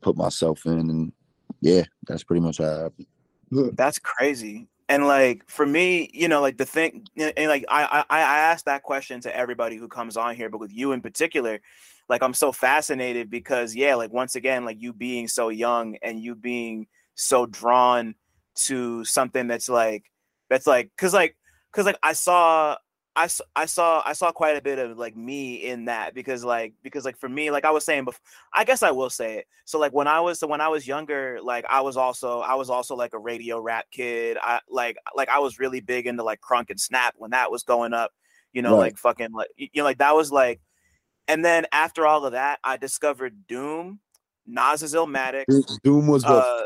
put myself in. And yeah, that's pretty much how it happened. That's crazy. And like for me, you know, like the thing, and like I, I I ask that question to everybody who comes on here, but with you in particular, like I'm so fascinated because yeah, like once again, like you being so young and you being so drawn to something that's like that's like because like because like I saw I, I saw I saw quite a bit of like me in that because like because like for me like I was saying before I guess I will say it so like when I was so when I was younger like I was also I was also like a radio rap kid I like like I was really big into like crunk and snap when that was going up you know right. like fucking like you know like that was like and then after all of that I discovered Doom Nas's Illmatic Doom was uh,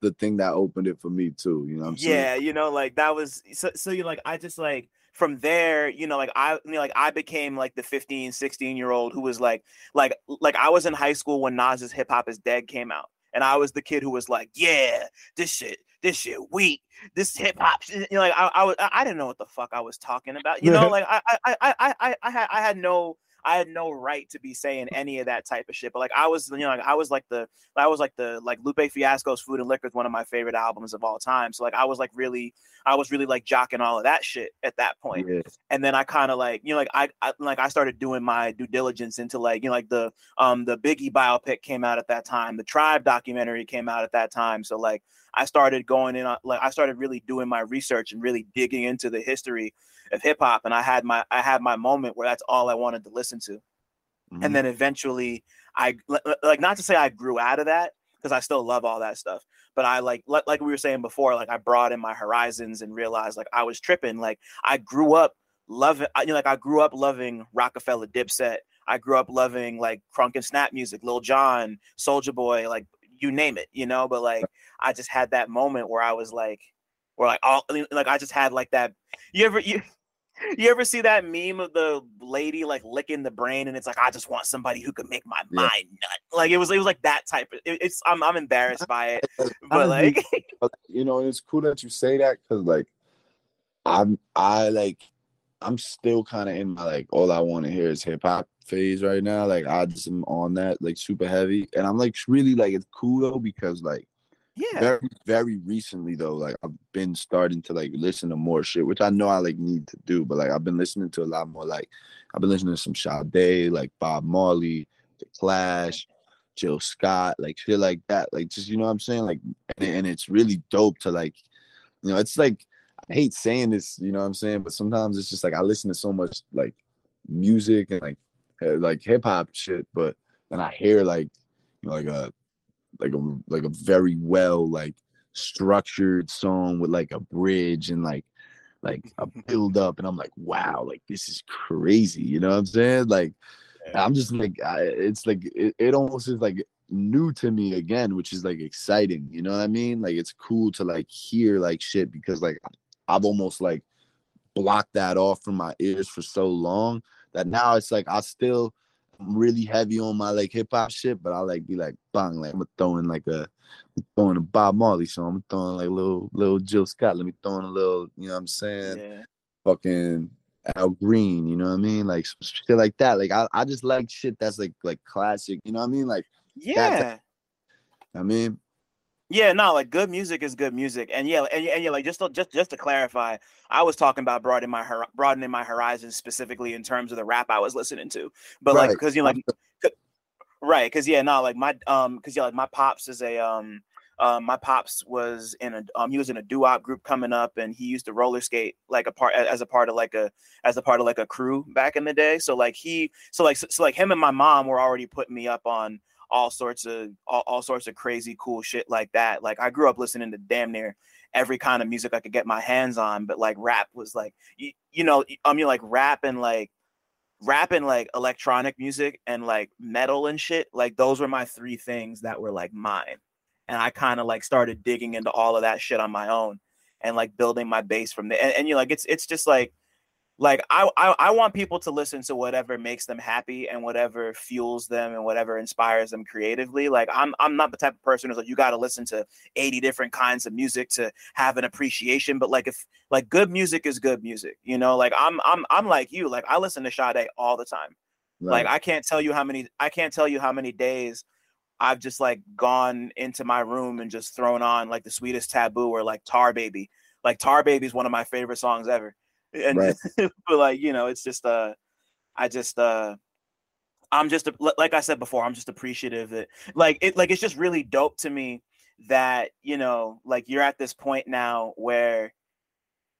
the thing that opened it for me too you know I'm yeah saying? you know like that was so so you like I just like from there, you know, like I you know, like I became like the 15, 16 year old who was like like like I was in high school when Nas's Hip Hop is Dead came out. And I was the kid who was like, yeah, this shit, this shit weak, this hip hop, you know, like I, I was, I didn't know what the fuck I was talking about, you know, like I, I, I, I, I had, I had no, I had no right to be saying any of that type of shit. But like I was, you know, like I was like the I was like the like Lupe Fiasco's Food and Liquor is one of my favorite albums of all time. So like I was like really I was really like jocking all of that shit at that point. Yeah. And then I kind of like, you know, like I, I like I started doing my due diligence into like, you know, like the um the Biggie biopic came out at that time, the Tribe documentary came out at that time. So like I started going in like I started really doing my research and really digging into the history of hip hop, and I had my I had my moment where that's all I wanted to listen to, mm-hmm. and then eventually I like not to say I grew out of that because I still love all that stuff, but I like like we were saying before, like I broadened my horizons and realized like I was tripping. Like I grew up loving, you know, like I grew up loving Roc-A-Fella, Dipset. I grew up loving like crunk and snap music, Lil Jon, Soulja Boy, like you name it, you know. But like I just had that moment where I was like, where like all like I just had like that. You ever you you ever see that meme of the lady like licking the brain and it's like I just want somebody who could make my yeah. mind nut. Like it was it was like that type of it, it's I'm I'm embarrassed by it. But like you know, it's cool that you say that cuz like I'm I like I'm still kind of in my like all I want to hear is hip hop phase right now. Like I just am on that like super heavy and I'm like really like it's cool though because like yeah. Very, very recently though, like I've been starting to like listen to more shit, which I know I like need to do, but like I've been listening to a lot more. Like I've been listening to some Sade, like Bob Marley, The Clash, Jill Scott, like shit like that. Like just you know what I'm saying? Like and, and it's really dope to like, you know, it's like I hate saying this, you know what I'm saying, but sometimes it's just like I listen to so much like music and like eh, like hip hop shit, but then I hear like you know like a like a like a very well like structured song with like a bridge and like like a build up and I'm like wow like this is crazy you know what I'm saying like yeah. I'm just like I, it's like it, it almost is like new to me again which is like exciting you know what I mean like it's cool to like hear like shit because like I've almost like blocked that off from my ears for so long that now it's like I still really heavy on my like hip hop shit, but I like be like bang, like I'm throwing like a I'm throwing a Bob Marley song. I'm throwing like little little Jill Scott. Let me throw in a little, you know what I'm saying? Yeah. Fucking Al Green, you know what I mean? Like shit like that. Like I, I just like shit that's like like classic, you know what I mean? Like yeah. I mean, yeah, no, like good music is good music, and yeah, and, and yeah, like just to, just just to clarify, I was talking about broadening my broadening my horizons specifically in terms of the rap I was listening to, but right. like because you know, like right, because yeah, no, like my um, because yeah, like my pops is a um. Um, my pops was in a um, he was in a doo-wop group coming up, and he used to roller skate like a part as a part of like a as a part of like a crew back in the day. So like he so like so, so like him and my mom were already putting me up on all sorts of all, all sorts of crazy cool shit like that. Like I grew up listening to damn near every kind of music I could get my hands on, but like rap was like you, you know, I mean like rap and like rap and like electronic music and like metal and shit, like those were my three things that were like mine. And I kind of like started digging into all of that shit on my own and like building my base from there. And, and you know, like it's it's just like like I, I i want people to listen to whatever makes them happy and whatever fuels them and whatever inspires them creatively like i'm i'm not the type of person who's like you got to listen to 80 different kinds of music to have an appreciation but like if like good music is good music you know like i'm i'm i'm like you like i listen to Sade all the time right. like i can't tell you how many i can't tell you how many days I've just like gone into my room and just thrown on like the sweetest taboo or like Tar Baby. Like Tar Baby is one of my favorite songs ever. And right. but like, you know, it's just uh I just uh I'm just like I said before, I'm just appreciative that like it like it's just really dope to me that, you know, like you're at this point now where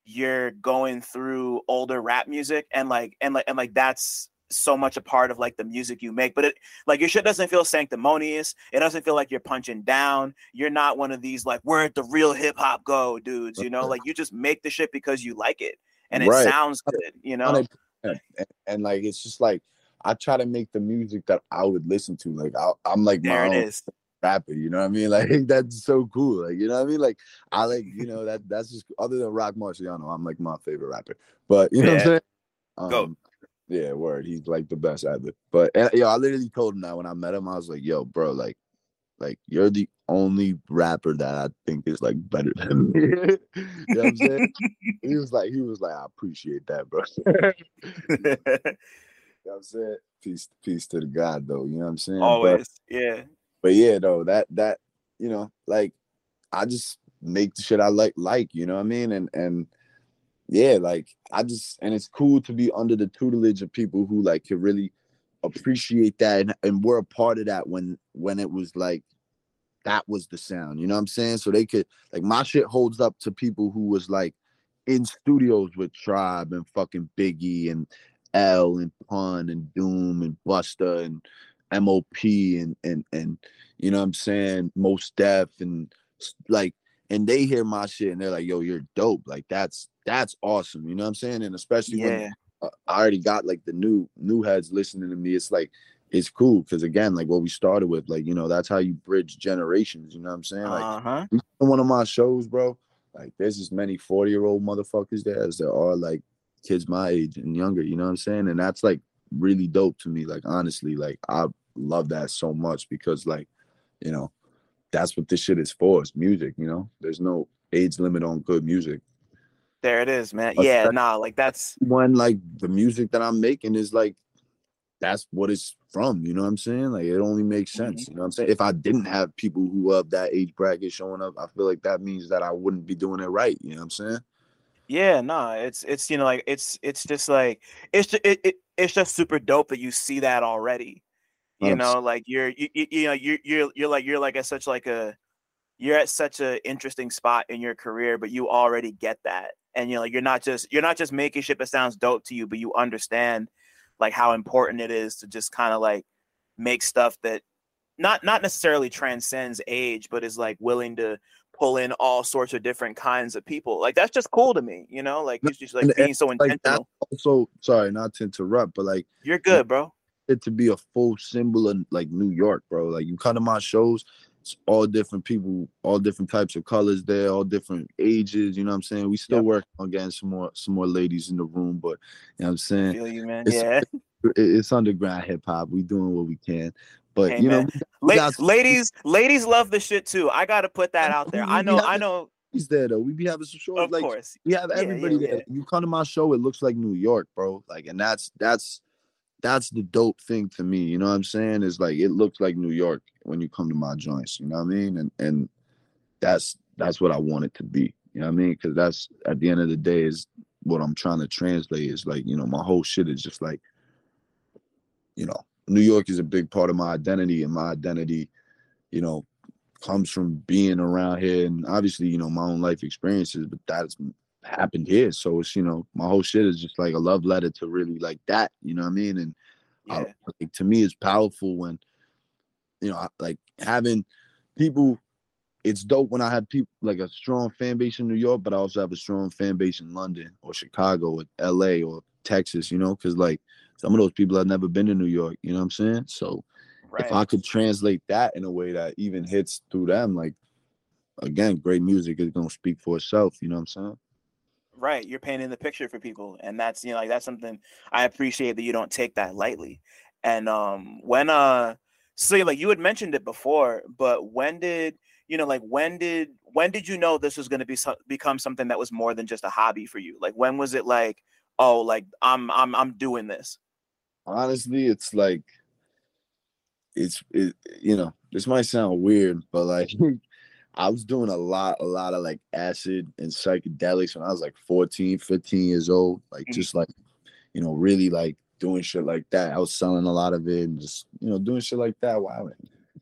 you're going through older rap music and like and like and like that's so much a part of like the music you make but it like your shit doesn't feel sanctimonious. It doesn't feel like you're punching down. You're not one of these like where the real hip-hop go dudes? You know like you just make the shit because you like it and it right. sounds good you know and, and, like it's just like i try to make the music that i would listen to like I, am like there it is rapper. You know what I mean? Like that's so cool. Like you know what I mean? Like I like you know that that's just other than Roc Marciano, I'm like my favorite rapper. But you know yeah. what I'm saying? Um, Go. Yeah, word. He's like the best at it. But and, yo, I literally told him that when I met him, I was like, "Yo, bro, like, like you're the only rapper that I think is like better than me." you know what I'm saying? he was like, he was like, "I appreciate that, bro." you know what I'm saying? Peace, peace to the God, though. You know what I'm saying? Always, but, yeah but yeah, though that that you know, like I just make the shit I like like, you know what I mean? And and yeah, like I just and it's cool to be under the tutelage of people who like can really appreciate that and, and we're a part of that when when it was like that was the sound, you know what I'm saying? So they could like my shit holds up to people who was like in studios with Tribe and fucking Biggie and L and Pun and Doom and Busta and MOP and and and you know what I'm saying, Mos Def and like and they hear my shit and they're like, yo, you're dope. Like that's that's awesome. You know what I'm saying? And especially yeah. when I already got like the new new heads listening to me. It's like it's cool because again, like what we started with, like you know, that's how you bridge generations. You know what I'm saying? Like uh-huh. one of my shows, bro. Like there's as many 40 year old motherfuckers there as there are like kids my age and younger. You know what I'm saying? And that's like really dope to me. Like honestly, like I love that so much because like, you know, that's what this shit is for. It's music, you know. There's no age limit on good music. There it is, man. Yeah, nah, like that's when like the music that I'm making is like that's what it's from. You know what I'm saying? Like it only makes sense. Mm-hmm. You know what I'm saying? If I didn't have people who of that age bracket showing up, I feel like that means that I wouldn't be doing it right. You know what I'm saying? Yeah, no, it's it's you know like it's it's just like it's just, it, it it's just super dope that you see that already you know like you're you, you know you're you're you're like you're like at such like a you're at such an interesting spot in your career but you already get that and you know like you're not just you're not just making shit that sounds dope to you but you understand like how important it is to just kind of like make stuff that not not necessarily transcends age but is like willing to pull in all sorts of different kinds of people. Like that's just cool to me you know? Like it's just like and, being so intentional. like also sorry not to interrupt but like you're good bro. it to be a full symbol of like New York, bro. Like you come to my shows, it's all different people, all different types of colors there, all different ages. You know what I'm saying? We still yep. work on getting some more some more ladies in the room, but you know what I'm saying? Feel you, man. It's, yeah. It's underground hip hop. We doing what we can. But hey, you know, La- ladies, ladies love the shit too. I gotta put that out there. I know, I know. He's there though. We be having some shows. Of like, course, we have everybody yeah, yeah, there. Yeah. You come to my show, it looks like New York, bro. Like, and that's that's that's the dope thing to me. You know what I'm saying? Is like it looks like New York when you come to my joints. You know what I mean? And and that's that's what I want it to be. You know what I mean? Because that's at the end of the day is what I'm trying to translate. Is like you know my whole shit is just like you know New York is a big part of my identity, and my identity, you know, comes from being around here, and obviously you know my own life experiences. But that's happened here. So it's you know my whole shit is just like a love letter to really like that. You know what I mean? And uh, yeah. I, like, to me, it's powerful when you know like having people. It's dope when I have people like a strong fan base in New York, but I also have a strong fan base in London or Chicago or L.A. or Texas. You know, because like some of those people have never been to New York. You know what I'm saying? So right. if I could translate that in a way that even hits through them, like again, great music is gonna speak for itself. You know what I'm saying? Right you're painting the picture for people and that's you know like that's something i appreciate that you don't take that lightly. And um when uh so like you had mentioned it before but when did you know like when did when did you know this was going to be so, become something that was more than just a hobby for you? Like when was it like oh like i'm i'm i'm doing this honestly it's like it's it, you know this might sound weird, but like I was doing a lot, a lot of like acid and psychedelics when I was like 14, 15 years old. Like mm-hmm. just like, you know, really like doing shit like that. I was selling a lot of it and just, you know, doing shit like that. Wow.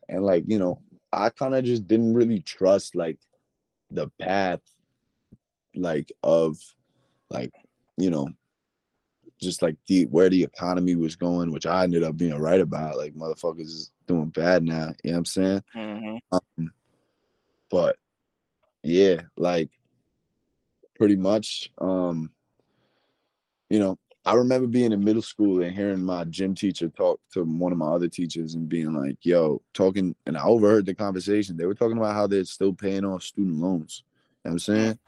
And like, you know, I kind of just didn't really trust like the path like of like, you know, just like the where the economy was going, which I ended up being right about. Like motherfuckers is doing bad now. You know what I'm saying? Mm-hmm. Um, but yeah, like pretty much. Um, you know, I remember being in middle school and hearing my gym teacher talk to one of my other teachers and being like, yo, talking, and I overheard the conversation. They were talking about how they're still paying off student loans. You know what I'm saying?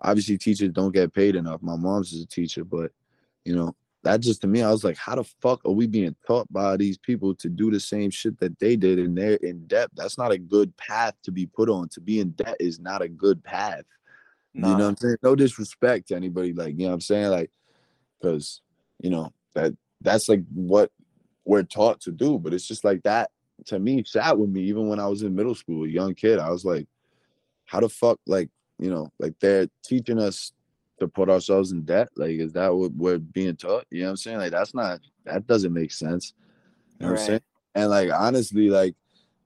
Obviously, teachers don't get paid enough. My mom's is a teacher, but you know, that just to me, I was like, how the fuck are we being taught by these people to do the same shit that they did and they're in debt? That's not a good path to be put on. To be in debt is not a good path. Nah. You know what I'm saying? No disrespect to anybody, like, you know what I'm saying? Like, because, you know, that that's like what we're taught to do. But it's just like that to me sat with me even when I was in middle school, a young kid. I was like, how the fuck, like, you know, like they're teaching us to put ourselves in debt? Like, is that what we're being taught? You know what I'm saying? Like, that's not that doesn't make sense. You know right. what I'm saying? And like honestly, like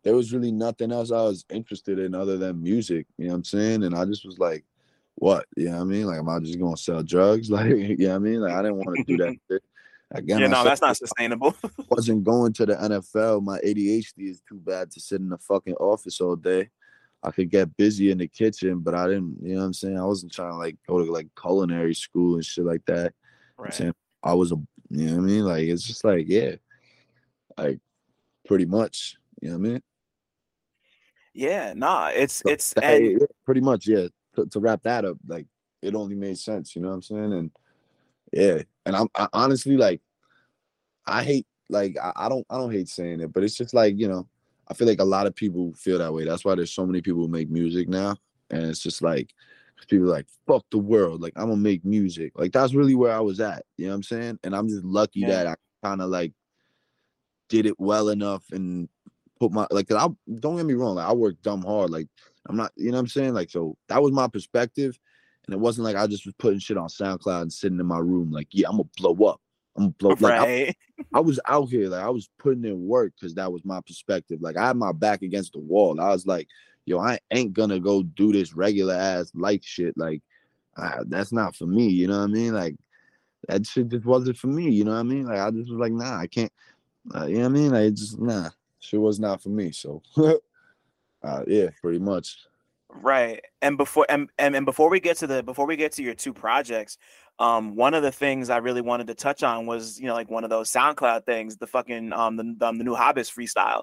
there was really nothing else I was interested in other than music. You know what I'm saying? And I just was like, what? You know what I mean? Like, am I just gonna sell drugs? Like, you know what I mean? Like, I didn't want to do that shit. Again, yeah, no, that's not sustainable. wasn't going to the NFL. My ADHD is too bad to sit in the fucking office all day. I could get busy in the kitchen, but I didn't, you know what I'm saying? I wasn't trying to like go to like culinary school and shit like that. Right. saying I was a, you know what I mean? Like, it's just like, yeah, like pretty much, you know what I mean? Yeah, nah, it's, so, it's, and... pretty much, yeah. To, to wrap that up, like, it only made sense, you know what I'm saying? And yeah, and I'm I, honestly like, I hate, like, I, I don't, I don't hate saying it, but it's just like, you know, I feel like a lot of people feel that way. That's why there's so many people who make music now. And it's just like people like, fuck the world. Like I'm gonna make music. Like that's really where I was at. You know what I'm saying? And I'm just lucky yeah. that I kind of like did it well enough and put my like I don't get me wrong, like I worked dumb hard. Like I'm not, you know what I'm saying? Like so that was my perspective. And it wasn't like I just was putting shit on SoundCloud and sitting in my room like, yeah, I'm gonna blow up. I'm blow, like right. I, I, was out here, like I was putting in work because that was my perspective. Like I had my back against the wall. I was like, yo, I ain't gonna go do this regular ass life shit. Like uh, that's not for me. You know what I mean? Like that shit just wasn't for me. You know what I mean? Like I just was like, nah, I can't. Uh, you know what I mean? Like just nah, shit was not for me. So uh, yeah, pretty much. Right. And before and, and and before we get to the before we get to your two projects, um, one of the things I really wanted to touch on was, you know, like one of those SoundCloud things, the fucking um the um, the Nujabes freestyle,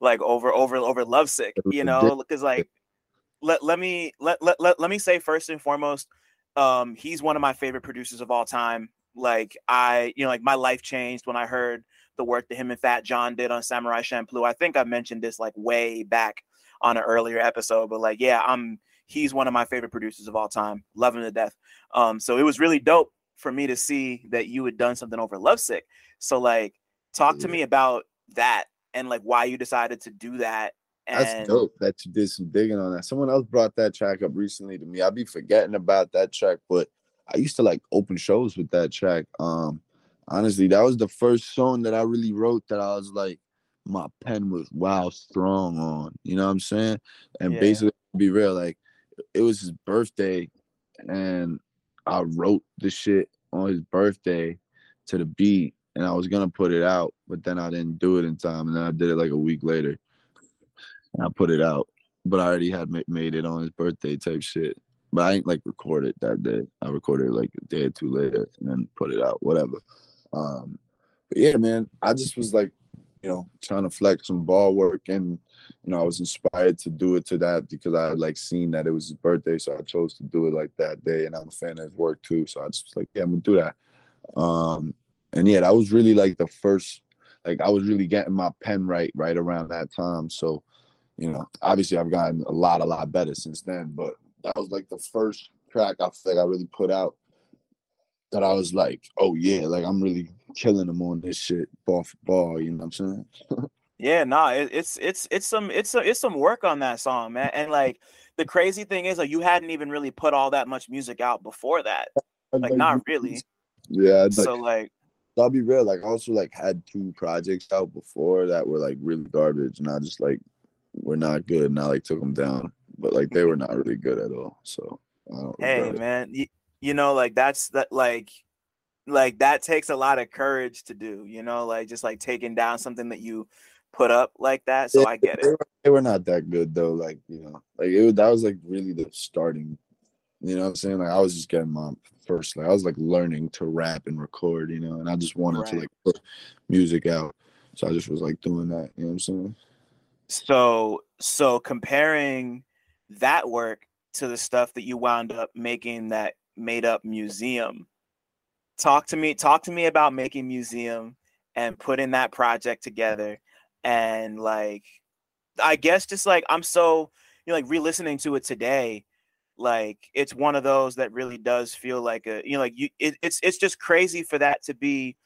like over over over Lovesick, you know, because like let let me let, let let let me say first and foremost, um, he's one of my favorite producers of all time. Like I, you know, like my life changed when I heard the work that him and Fat Jon did on Samurai Champloo. I think I mentioned this like way back on an earlier episode, but like, yeah, I'm he's one of my favorite producers of all time. Love him to death. Um, so it was really dope for me to see that you had done something over Lovesick. So like, talk yeah. to me about that and like why you decided to do that. And... That's dope that you did some digging on that. Someone else brought that track up recently to me. I'd be forgetting about that track, but I used to like open shows with that track. Um, honestly, that was the first song that I really wrote that I was like, my pen was wow strong on. You know what I'm saying? And yeah. basically, be real, like it was his birthday, and I wrote the shit on his birthday to the beat, and I was gonna put it out, but then I didn't do it in time, and then I did it like a week later, and I put it out, but I already had made it on his birthday type shit. But I ain't like recorded that day. I recorded like a day or two later and then put it out, whatever. Um, but yeah, man, I just was like, you know, trying to flex some ball work and you know, I was inspired to do it to that because I had like seen that it was his birthday, so I chose to do it like that day. And I'm a fan of his work too, so I just was like, yeah, I'm gonna do that. Um, and yeah, that was really like the first, like I was really getting my pen right right around that time. So, you know, obviously I've gotten a lot, a lot better since then, but that was like the first track I feel like I really put out that I was like, oh yeah, like I'm really killing them on this shit ball for ball, you know what I'm saying? Yeah, nah, it, it's it's it's some it's a, it's some work on that song, man. And like the crazy thing is, like you hadn't even really put all that much music out before that. Like, not really. Yeah. So like, I'll be real. Like, I also like had two projects out before that were like really garbage, and I just like were not good, and I like took them down. But like they were not really good at all. So hey, man, you, you know, like that's that like like that takes a lot of courage to do. You know, like just like taking down something that you put up like that. So I get they it. Were, they were not that good though. Like you know, like it was, that was like really the starting. You know what I'm saying? Like I was just getting my first. Like I was like learning to rap and record. You know, and I just wanted right. to like put music out. So I just was like doing that. You know what I'm saying? So so comparing that work to the stuff that you wound up making that made up museum. Talk to me. Talk to me about making museum and putting that project together and like I guess just like I'm so you know like re-listening to it today like it's one of those that really does feel like a you know like you it, it's it's just crazy for that to be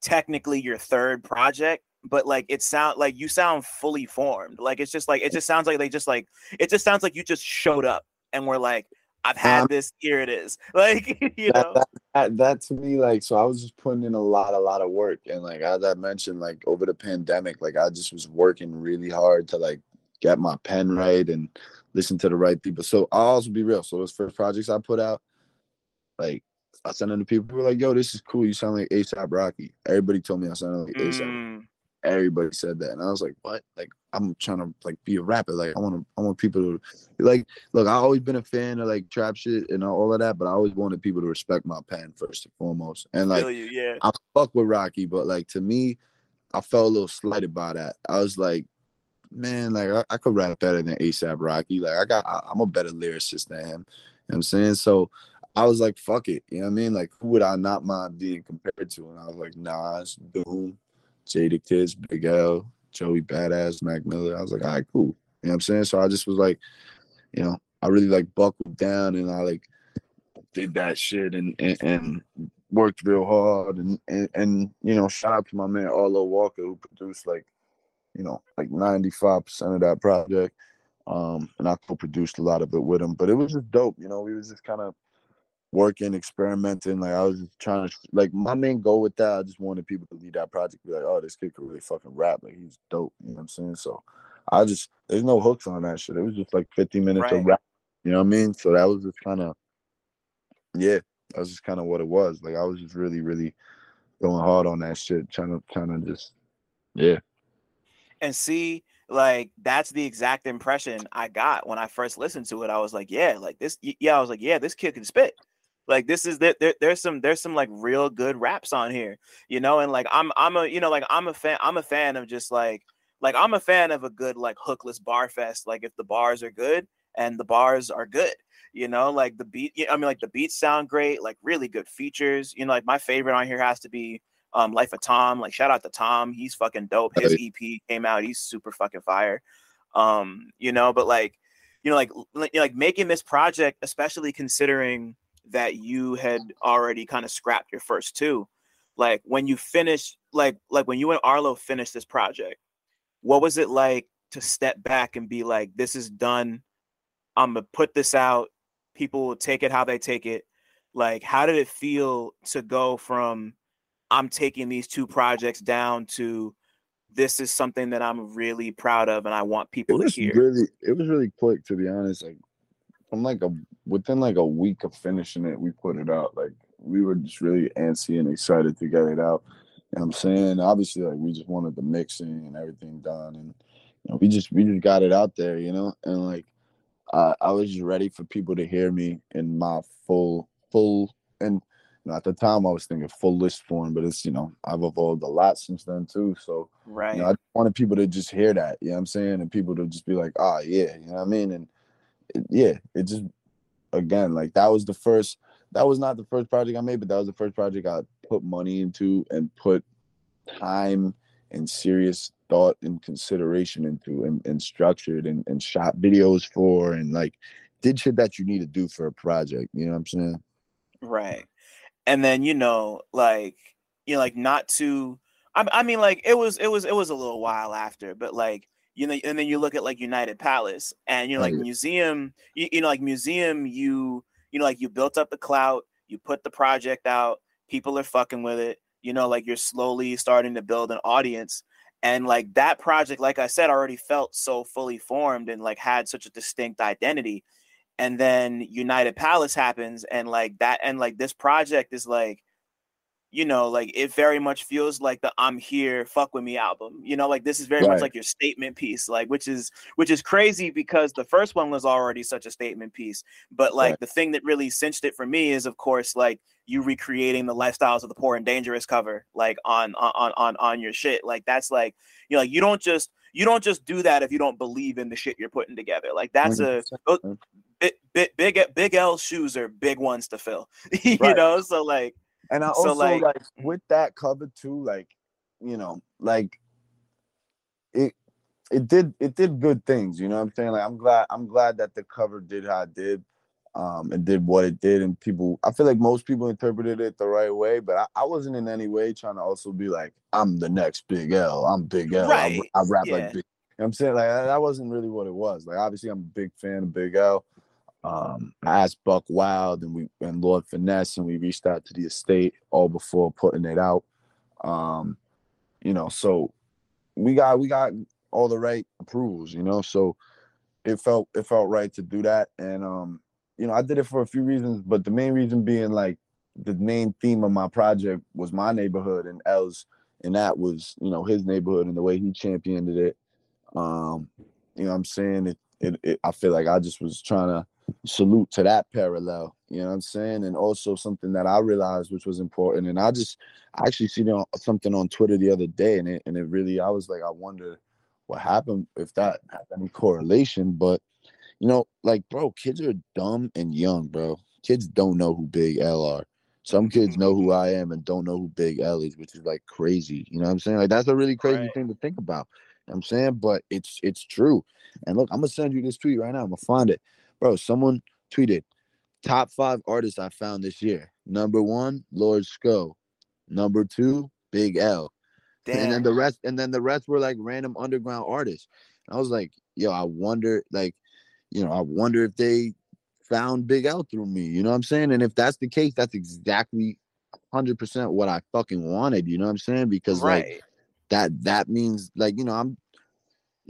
technically your third project but like it sound like you sound fully formed like it's just like it just sounds like they just like it just sounds like you just showed up and we're like I've had um, this. Here it is. Like you know, that, that, that, to me, like, so I was just putting in a lot, a lot of work, and like as I mentioned, like over the pandemic, like I just was working really hard to like get my pen right and listen to the right people. So I'll also be real. So those first projects I put out, like I sent them to people who were like, "Yo, this is cool. You sound like ASAP Rocky." Everybody told me I sounded like ASAP. Mm. Everybody said that, and I was like, "What?" Like I'm trying to like be a rapper. Like I want to, I want people to like. Look, I always been a fan of like trap shit and all of that, but I always wanted people to respect my pen first and foremost. And like, you, yeah, I fuck with Rocky, but like to me, I felt a little slighted by that. I was like, man, like I, I could rap better than ASAP Rocky. Like I got, I, am a better lyricist than him. You know what I'm saying? So I was like, fuck it. You know what I mean? Like, who would I not mind being compared to? And I was like, nah, Nas, Doom, Jadakiss, Big L, Joey Badass, Mac Miller. I was like, all right, cool. You know what I'm saying? So I just was like, you know, I really like buckled down and I like did that shit and and, and worked real hard and, and and you know, shout out to my man Arlo Walker who produced like, you know, like 95% of that project. Um, and I co-produced a lot of it with him. But it was just dope, you know, we was just kind of working, experimenting. Like I was just trying to like my main goal with that. I just wanted people to lead that project, be like, oh, this kid could really fucking rap. Like he's dope. You know what I'm saying? So I just there's no hooks on that shit. It was just like 50 minutes right. of rap. You know what I mean? So that was just kind of yeah, that was just kind of what it was. Like I was just really, really going hard on that shit, trying to trying to just yeah. And see, like that's the exact impression I got when I first listened to it. I was like, yeah, like this, yeah, I was like, yeah, this kid can spit. Like this is there, there, there's some there's some like real good raps on here, you know, and like I'm I'm a you know like I'm a fan I'm a fan of just like like I'm a fan of a good like hookless bar fest. Like if the bars are good and the bars are good, you know, like the beat. I mean, like the beats sound great, like really good features. You know, like my favorite on here has to be um Life of Tom. Like shout out to Tom, he's fucking dope. His EP came out, he's super fucking fire. Um, you know, but like you know, like like making this project, especially considering that you had already kind of scrapped your first two. Like when you finished, like like when you and Arlo finished this project, what was it like to step back and be like, "This is done. I'm gonna put this out. People will take it how they take it." Like, how did it feel to go from I'm taking these two projects down to this is something that I'm really proud of and I want people to hear. Really, it was really quick to be honest. Like I'm like a within like a week of finishing it, we put it out. Like we were just really antsy and excited to get it out. You know I'm saying? Obviously, like we just wanted the mixing and everything done, and you know, we just we just got it out there, you know. And like I I was just ready for people to hear me in my full full and you know, at the time I was thinking full list form, but it's you know I've evolved a lot since then too. So right, you know, I wanted people to just hear that, you know what I'm saying, and people to just be like, ah, oh, yeah, you know what I mean, and yeah, it just again like that was the first. That was not the first project I made, but that was the first project I put money into and put time and serious thought and consideration into and, and structured and, and shot videos for and like did shit that you need to do for a project. You know what I'm saying? Right. And then, you know, like, you know, like not to I, I mean, like it was, it was, it was a little while after, but like you know, and then you look at like United Palace, and you know, like right. museum, you, you know, like museum, you you know, like you built up the clout, you put the project out, people are fucking with it, you know, like you're slowly starting to build an audience. And like that project, like I said, already felt so fully formed and like had such a distinct identity. And then United Palace happens, and like that, and like this project is like, you know, like it very much feels like the I'm here, fuck with me album. You know, like this is very right. much like your statement piece, like which is which is crazy because the first one was already such a statement piece. But like right. the thing that really cinched it for me is of course like you recreating the lifestyles of the poor and dangerous cover, like on on on on your shit. Like that's like, you know, like you don't just you don't just do that if you don't believe in the shit you're putting together. Like that's a oh, big big big big L shoes are big ones to fill. you right. know, so like and I also like, like with that cover too, like, you know, like it it did it did good things, you know what I'm saying? Like I'm glad I'm glad that the cover did how it did. Um, and did what it did, and people. I feel like most people interpreted it the right way, but I, I wasn't in any way trying to also be like, I'm the next Big L. I'm Big L. Right. I, I rap yeah. like Big. You know I'm saying like that wasn't really what it was. Like obviously, I'm a big fan of Big L. Um, I asked Buckwild and we and Lord Finesse, and we reached out to the estate all before putting it out. Um, you know, so we got we got all the right approvals, you know. So it felt it felt right to do that, and um, you know, I did it for a few reasons, but the main reason being like the main theme of my project was my neighborhood and L's, and that was you know his neighborhood and the way he championed it. Um, you know, I'm saying it, it, it I feel like I just was trying to salute to that parallel. You know what I'm saying? And also something that I realized which was important. And I just I actually seen something on Twitter the other day, and it and it really I was like, I wonder what happened if that had any correlation. But you know, like bro, kids are dumb and young, bro. Kids don't know who Big L are. Some kids know who I am and don't know who Big L is, which is like crazy. You know what I'm saying? Like that's a really crazy right. thing to think about. You know I'm saying, but it's it's true. And look, I'm gonna send you this tweet right now. I'm gonna find it bro, someone tweeted top five artists I found this year. Number one, Lord Sko. Number two, Big L. Damn. And then the rest, and then the rest were like random underground artists. And I was like, yo, I wonder, like, you know, I wonder if they found Big L through me. You know what I'm saying? And if that's the case, that's exactly 100% what I fucking wanted. You know what I'm saying? Because right. like that that means like you know I'm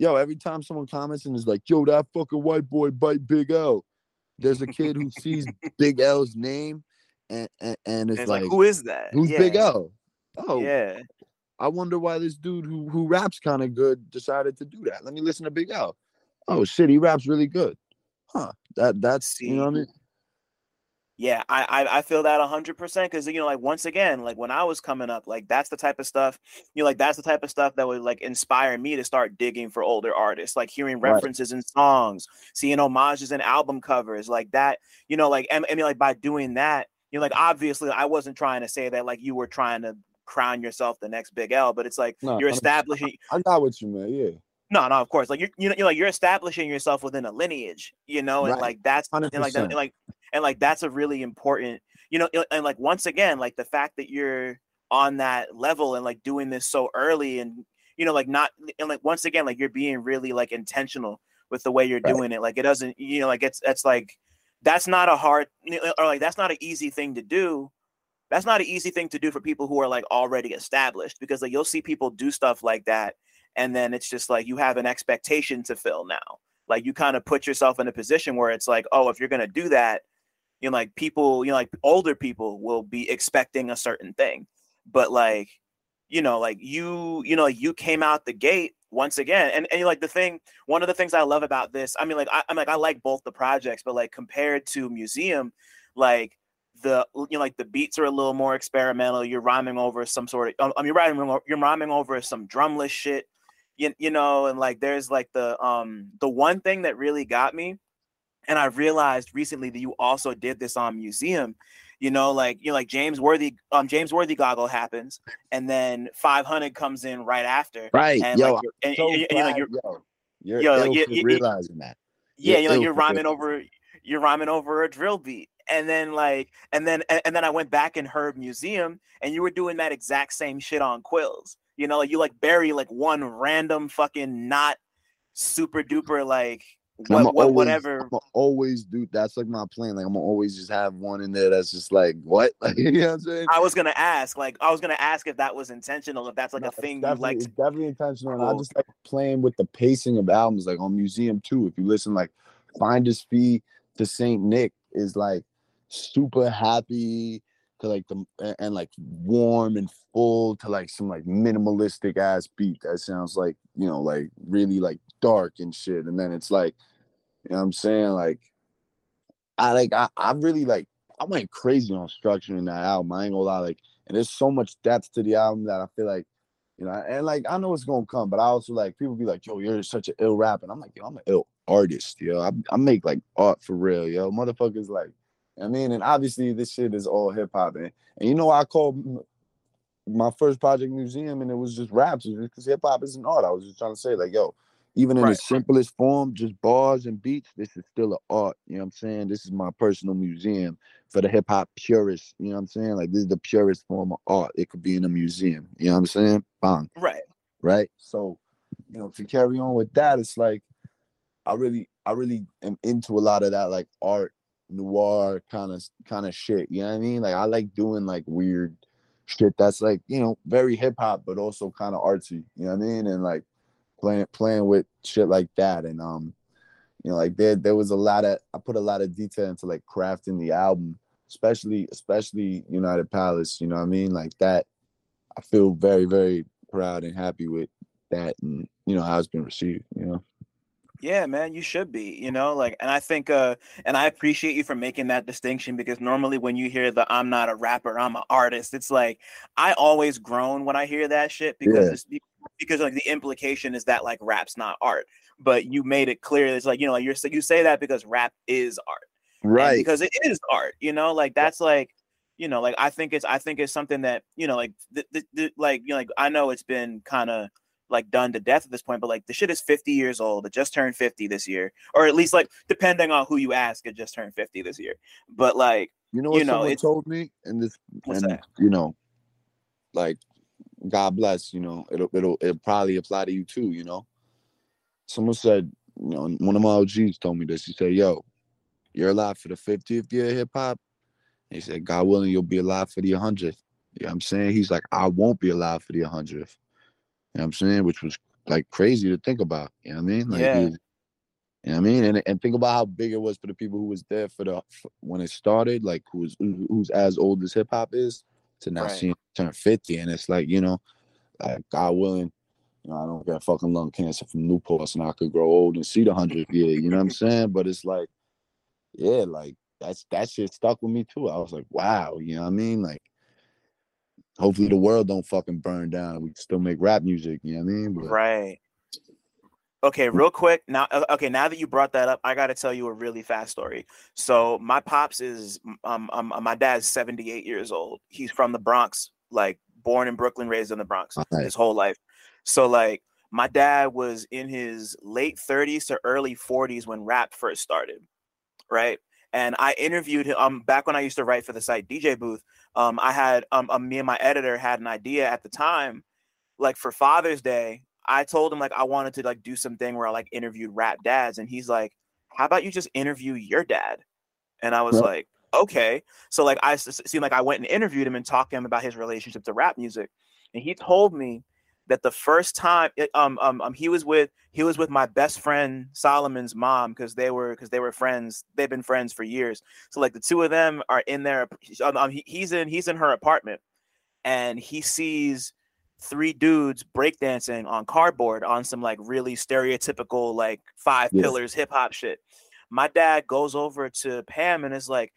yo, every time someone comments and is like, yo, that fucking white boy bite Big L, there's a kid who sees Big L's name and and, and it's, it's like, like, who is that? Who's yeah. Big L? Oh, yeah. I wonder why this dude who who raps kind of good decided to do that. Let me listen to Big L. Oh shit, he raps really good. Huh. That that's See, you know what I mean? Yeah, I, I, I feel that hundred percent because you know, like once again, like when I was coming up, like that's the type of stuff, you know, like that's the type of stuff that would like inspire me to start digging for older artists, like hearing references right. in songs, seeing homages in album covers, like that, you know, like I, mean, like by doing that, you know, like obviously I wasn't trying to say that like you were trying to crown yourself the next big L, but it's like no, you're establishing. I got what you meant, yeah. No, no, of course. Like you're, you know, you're like you're establishing yourself within a lineage, you know, and right. like that's and like that, and like and like that's a really important you know and like once again like the fact that you're on that level and like doing this so early and you know like not and like once again like you're being really like intentional with the way you're right. doing it. Like it doesn't you know like it's it's like that's not a hard or like that's not an easy thing to do. That's not an easy thing to do for people who are like already established because like you'll see people do stuff like that and then it's just like you have an expectation to fill now. Like you kind of put yourself in a position where it's like oh if you're going to do that you know like people you know like older people will be expecting a certain thing. But like you know like you you know you came out the gate once again. And, and like the thing one of the things i love about this i mean like I, i'm like i like both the projects but like compared to museum like the you know like the beats are a little more experimental. You're rhyming over some sort of I mean, you're rhyming you're rhyming over some drumless shit you, you know and like there's like the um the one thing that really got me and I realized recently that you also did this on Museum. You know, like you know, like James Worthy, um, James Worthy goggle happens, and then 500 comes in right after. Right, and yo, like, you're, and, so and, and, like, you're, yo, you're, yo, like, you're, realizing that. Yeah, you're, you're, you're rhyming over, you're rhyming over a drill beat, and then like, and then and, and then I went back and heard Museum, and you were doing that exact same shit on Quills You know, like you like bury like one random fucking not super duper like what, what always, whatever. I'm always do. That's like my plan. Like I'm gonna always just have one in there that's just like what, like, you know what I'm saying? I was gonna ask, like, I was gonna ask if that was intentional, if that's like No, a thing you definitely, like. it's definitely intentional. And I Cool. just like playing with the pacing of albums, like on Museum Two. If you listen, like Finder's Fee to Saint Nick is like super happy to like the and, and, like warm and full to like some like minimalistic ass beat that sounds like you know like really like dark and shit. And then it's like, you know what I'm saying? Like I like I, I really like I went crazy on structuring that album. I ain't gonna lie, like and there's so much depth to the album that I feel like, you know, and like I know it's gonna come, but I also like people be like, yo, you're such an ill rapper. And I'm like, yo, I'm an ill artist, yo. I, I make like art for real, yo. Motherfuckers like, I mean, and obviously this shit is all hip hop, and, and you know I called my first project museum, and it was just raps, because hip hop is an art. I was just trying to say, like, yo, even in Right. its simplest form, just bars and beats, this is still an art. You know what I'm saying? This is my personal museum for the hip hop purists. You know what I'm saying? Like this is the purest form of art. It could be in a museum. You know what I'm saying? Bang. Right. Right. So, you know, to carry on with that, it's like I really, I really am into a lot of that like art noir kind of kind of shit. You know what I mean? Like I like doing like weird shit that's like, you know, very hip hop, but also kind of artsy. You know what I mean? And like playing playing with shit like that. And um, you know, like there there was a lot of I put a lot of detail into like crafting the album, especially especially United Palace. You know what I mean? Like that. I feel very very proud and happy with that, and you know how it's been received. You know. Yeah, man, you should be, you know, like, and I think, uh, and I appreciate you for making that distinction because normally when you hear the I'm not a rapper, I'm an artist, it's like I always groan when I hear that shit because Yeah. it's because like the implication is that like rap's not art, but you made it clear it's like you know like you're you say that because rap is art, and because it is art you know like that's like you know like i think it's i think it's something that you know like the, the, the like you know like i know it's been kind of like done to death at this point but like the shit is 50 years old it just turned 50 this year or at least like depending on who you ask it just turned 50 this year but like You know what you know, someone told me, and this, and you know, like, God bless. You know, it'll it'll it'll probably apply to you too. You know, someone said, you know, one of my OGs told me this. He said, "Yo, you're alive for the 50th year of hip hop." He said, "God willing, you'll be alive for the 100th." You know what I'm saying? He's like, "I won't be alive for the 100th." You know what I'm saying? Which was like crazy to think about. You know what I mean? Like, Yeah. was- you know what I mean? And and think about how big it was for the people who was there for the f- when it started, like who's who's as old as hip hop is, to now Right. seeing turn 50. And it's like, you know, like God willing, you know, I don't get fucking lung cancer from Newport, and I could grow old and see the hundredth year. You know what I'm saying? But it's like, yeah, like that's that shit stuck with me too. I was like, wow, you know what I mean? Like, hopefully the world don't fucking burn down. and We still make rap music. You know what I mean? But, right okay real quick now uh, okay now that you brought that up i gotta tell you a really fast story so my pops is um, um my dad's 78 years old he's from the bronx like born in brooklyn raised in the bronx Alright. his whole life so like my dad was in his late 30s to early 40s when rap first started right and i interviewed him um back when i used to write for the site dj booth um i had um, um me and my editor had an idea at the time like for father's day i told him like i wanted to like do something where i like interviewed rap dads and he's like how about you just interview your dad and i was Right. like okay so like I seemed like i went and interviewed him and talked to him about his relationship to rap music and he told me that the first time um, um, um he was with he was with my best friend Solomon's mom because they were because they were friends they've been friends for years so like the two of them are in their um, um, he- he's in he's in her apartment and he sees three dudes breakdancing on cardboard on some like really stereotypical like five Yeah. pillars hip hop shit my dad goes over to Pam and is like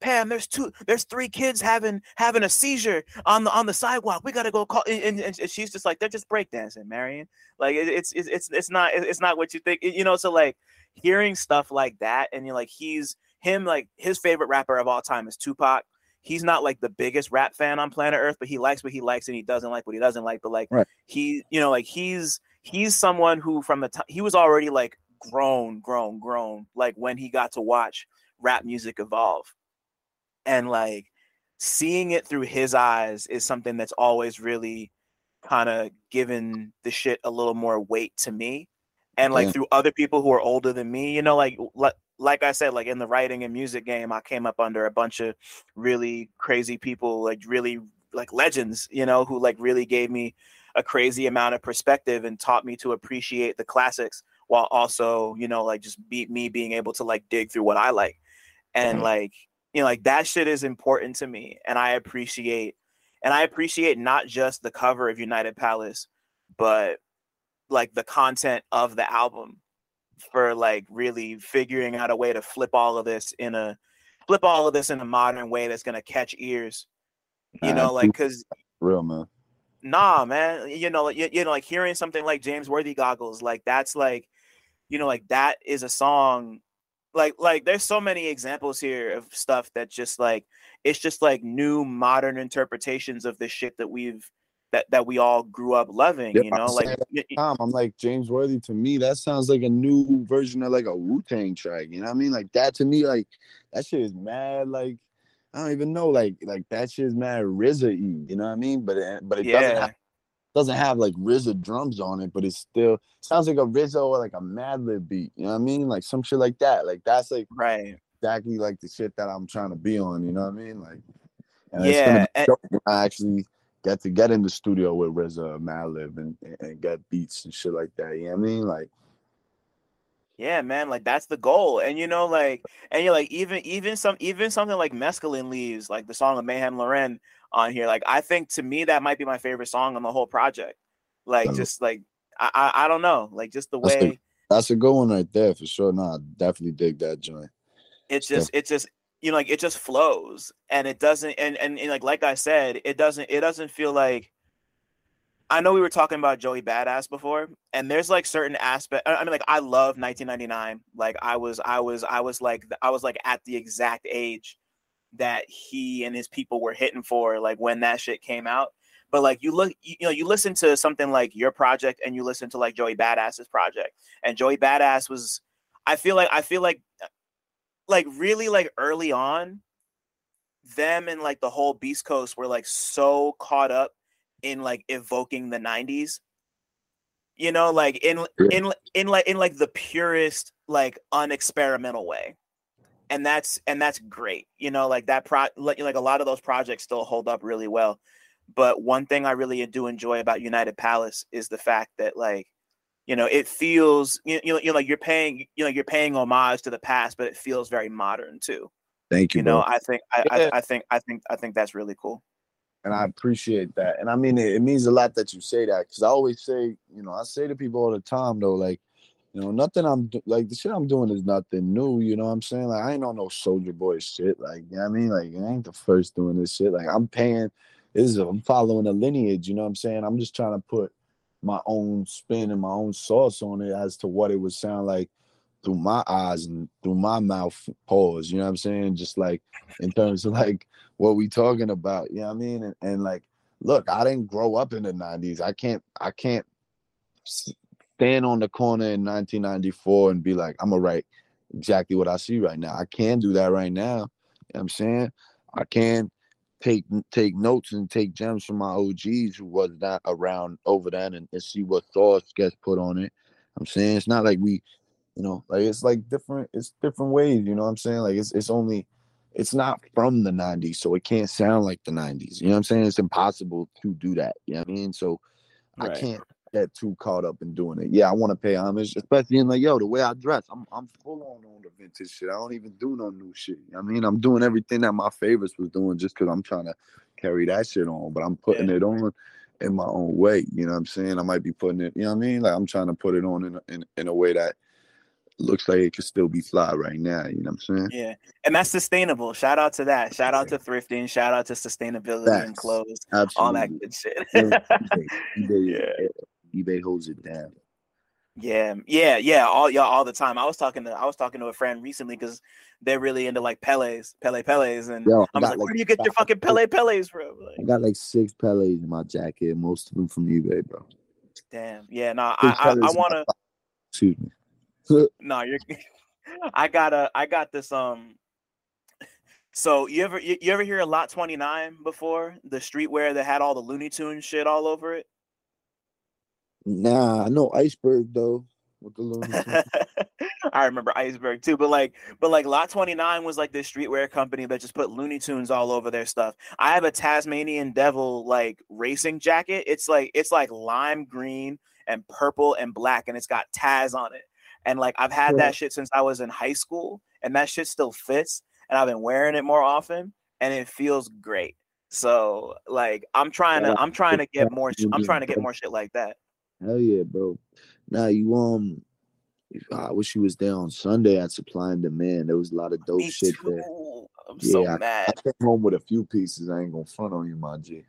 Pam, there's two, there's three kids having having a seizure on the on the sidewalk. We gotta go call. And, and, and she's just like, they're just breakdancing, Marion. Like it, it's it's it's it's not it's not what you think, you know. So like hearing stuff like that, and you're like, he's him like his favorite rapper of all time is Tupac. He's not like the biggest rap fan on planet Earth, but he likes what he likes and he doesn't like what he doesn't like. But like Right. he, you know, like he's he's someone who from the time he was already like grown, grown, grown, like when he got to watch rap music evolve and like seeing it through his eyes is something that's always really kind of given the shit a little more weight to me and like yeah. through other people who are older than me you know like like like I said, like in the writing and music game, I came up under a bunch of really crazy people, like really like legends, you know, who like really gave me a crazy amount of perspective and taught me to appreciate the classics while also, you know, like just be me being able to like dig through what I like. And mm-hmm. like, you know, like that shit is important to me. And I appreciate and I appreciate not just the cover of United Palace, but like the content of the album for like really figuring out a way to flip all of this in a flip all of this in a modern way that's gonna catch ears. You know, like because real man. Nah, man. You know, you, you know, like hearing something like James Worthy goggles, like that's like, you know, like that is a song. Like, like there's so many examples here of stuff that just like it's just like new modern interpretations of the shit that we've that that we all grew up loving. Yeah, you know, like Tom, I'm like James Worthy. To me, that sounds like a new version of like a Wu Tang track. You know what I mean? Like that to me, like that shit is mad. Like I don't even know. Like like that shit is mad RZA. You know what I mean? But it, but it yeah. doesn't have doesn't have like RZA drums on it, but it still sounds like a RZA or like a Madlib beat. You know what I mean? Like some shit like that. Like that's like right exactly like the shit that I'm trying to be on. You know what I mean? Like yeah, and- I actually get to get in the studio with RZA, Madlib, and, and get beats and shit like that. You know what I mean? Like, yeah, man, like that's the goal. And you know, like, and you're like, even even some even something like Mescaline Leaves, like the song of Mayhem Lauren on here. Like, I think to me that might be my favorite song on the whole project. Like, just like I I, don't know, like just the way. That's a, that's a good one right there for sure. No, I definitely dig that joint. It's just, it's just, you know like it just flows and it doesn't and, and, and like like i said it doesn't it doesn't feel like i know we were talking about joey badass before and there's like certain aspect i mean like i love 1999 like i was i was i was like i was like at the exact age that he and his people were hitting for like when that shit came out but like you look you, know you listen to something like your project and you listen to like joey badass's project and joey badass was i feel like i feel like like really like early on, them and like the whole Beast Coast were like so caught up in like evoking the 90s. You know, like in in in like in like the purest like unexperimental way. And that's and that's great. You know, like that pro like, like a lot of those projects still hold up really well. But one thing I really do enjoy about United Palace is the fact that like you know it feels you know, you know like you're paying you know you're paying homage to the past but it feels very modern too thank you you know i think I, yeah. I, I think i think i think that's really cool and i appreciate that and i mean it, it means a lot that you say that because i always say you know i say to people all the time though like you know nothing i'm like the shit i'm doing is nothing new you know what i'm saying like i ain't on no Soulja Boy shit like you know i mean like i ain't the first doing this shit like i'm paying this is i'm following a lineage you know what i'm saying i'm just trying to put my own spin and my own sauce on it as to what it would sound like through my eyes and through my mouth pause. You know what I'm saying? Just like in terms of like what we talking about. You know what I mean? And, and like, look, I didn't grow up in the 90s. I can't I can't stand on the corner in 1994 and be like, I'm gonna write exactly what I see right now. I can do that right now. You know what I'm saying? I can take take notes and take gems from my OGs who was not around over then and, and see what thoughts gets put on it. I'm saying it's not like we, you know, like it's like different, it's different ways, you know what I'm saying? Like it's it's only it's not from the 90s, so it can't sound like the 90s. You know what I'm saying? It's impossible to do that. You know what I mean? So right. I can't get too caught up in doing it. Yeah, I want to pay homage, especially in like, yo, the way I dress. I'm I'm full on on the vintage shit. I don't even do no new shit. I mean, I'm doing everything that my favorites was doing just because I'm trying to carry that shit on, but I'm putting yeah. it on in my own way. You know what I'm saying? I might be putting it, you know what I mean? Like I'm trying to put it on in in, in a way that looks like it could still be fly right now. You know what I'm saying? Yeah, and that's sustainable. Shout out to that. Shout out to thrifting. Shout out to sustainability Facts. and clothes. Absolutely. All that good shit. eBay, yeah eBay holds it down. Yeah, yeah, yeah, all y'all all the time. I was talking to I was talking to a friend recently because they're really into like Pelle's, Pelle Pelle's, and Yo, I'm like, like, where do you get your fucking Pelle Pelle's from? Like, I got like six Pelle's in my jacket, most of them from eBay, bro. Damn, yeah, no, I, I, I wanna. Excuse me. no, you're. I got a, I got this. Um. So you ever you, you ever hear a lot twenty nine before the streetwear that had all the Looney Tunes shit all over it? Nah, I know Iceberg though. With the Looney I remember Iceberg too, but like, but like Lot 29 was like this streetwear company that just put Looney Tunes all over their stuff. I have a Tasmanian Devil like racing jacket. It's like it's like lime green and purple and black, and it's got Taz on it. And like I've had that shit since I was in high school, and that shit still fits. And I've been wearing it more often, and it feels great. So like I'm trying to I'm trying to get more I'm trying to get more shit like that. Hell yeah, bro. Now you um I wish you was there on Sunday at Supply and Demand. There was a lot of dope Me shit too. there. I'm Yeah, so I, mad. I came home with a few pieces. I ain't gonna front on you, my G.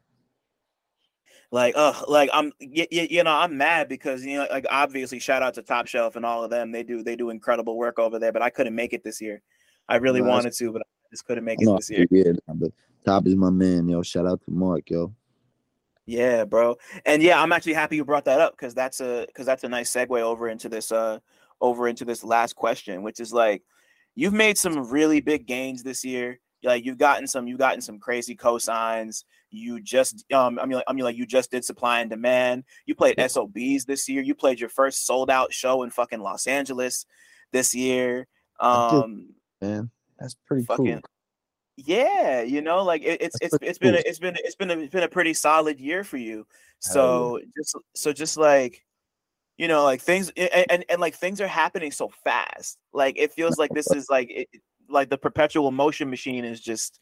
Like, uh, like I'm, y- y- you know, I'm mad because you know, like obviously, shout out to Top Shelf and all of them. They do, they do incredible work over there. But I couldn't make it this year. I really Nah, wanted to, but I just couldn't make it No, this year. yeah, but Top is my man, yo. Shout out to Mark, yo. Yeah, bro. And yeah, I'm actually happy you brought that up because that's a because that's a nice segue over into this uh over into this last question, which is like you've made some really big gains this year. Like you've gotten some you've gotten some crazy cosigns. You just um I mean like, I mean like you just did supply and demand. You played SOBs this year. You played your first sold out show in fucking Los Angeles this year. Um Man, that's pretty fucking cool. Yeah, you know, like it, it's it's it's been a, it's been it's been a, it's been a pretty solid year for you. So just so just like you know, like things and, and and like things are happening so fast. Like it feels like this is like it, like the perpetual motion machine is just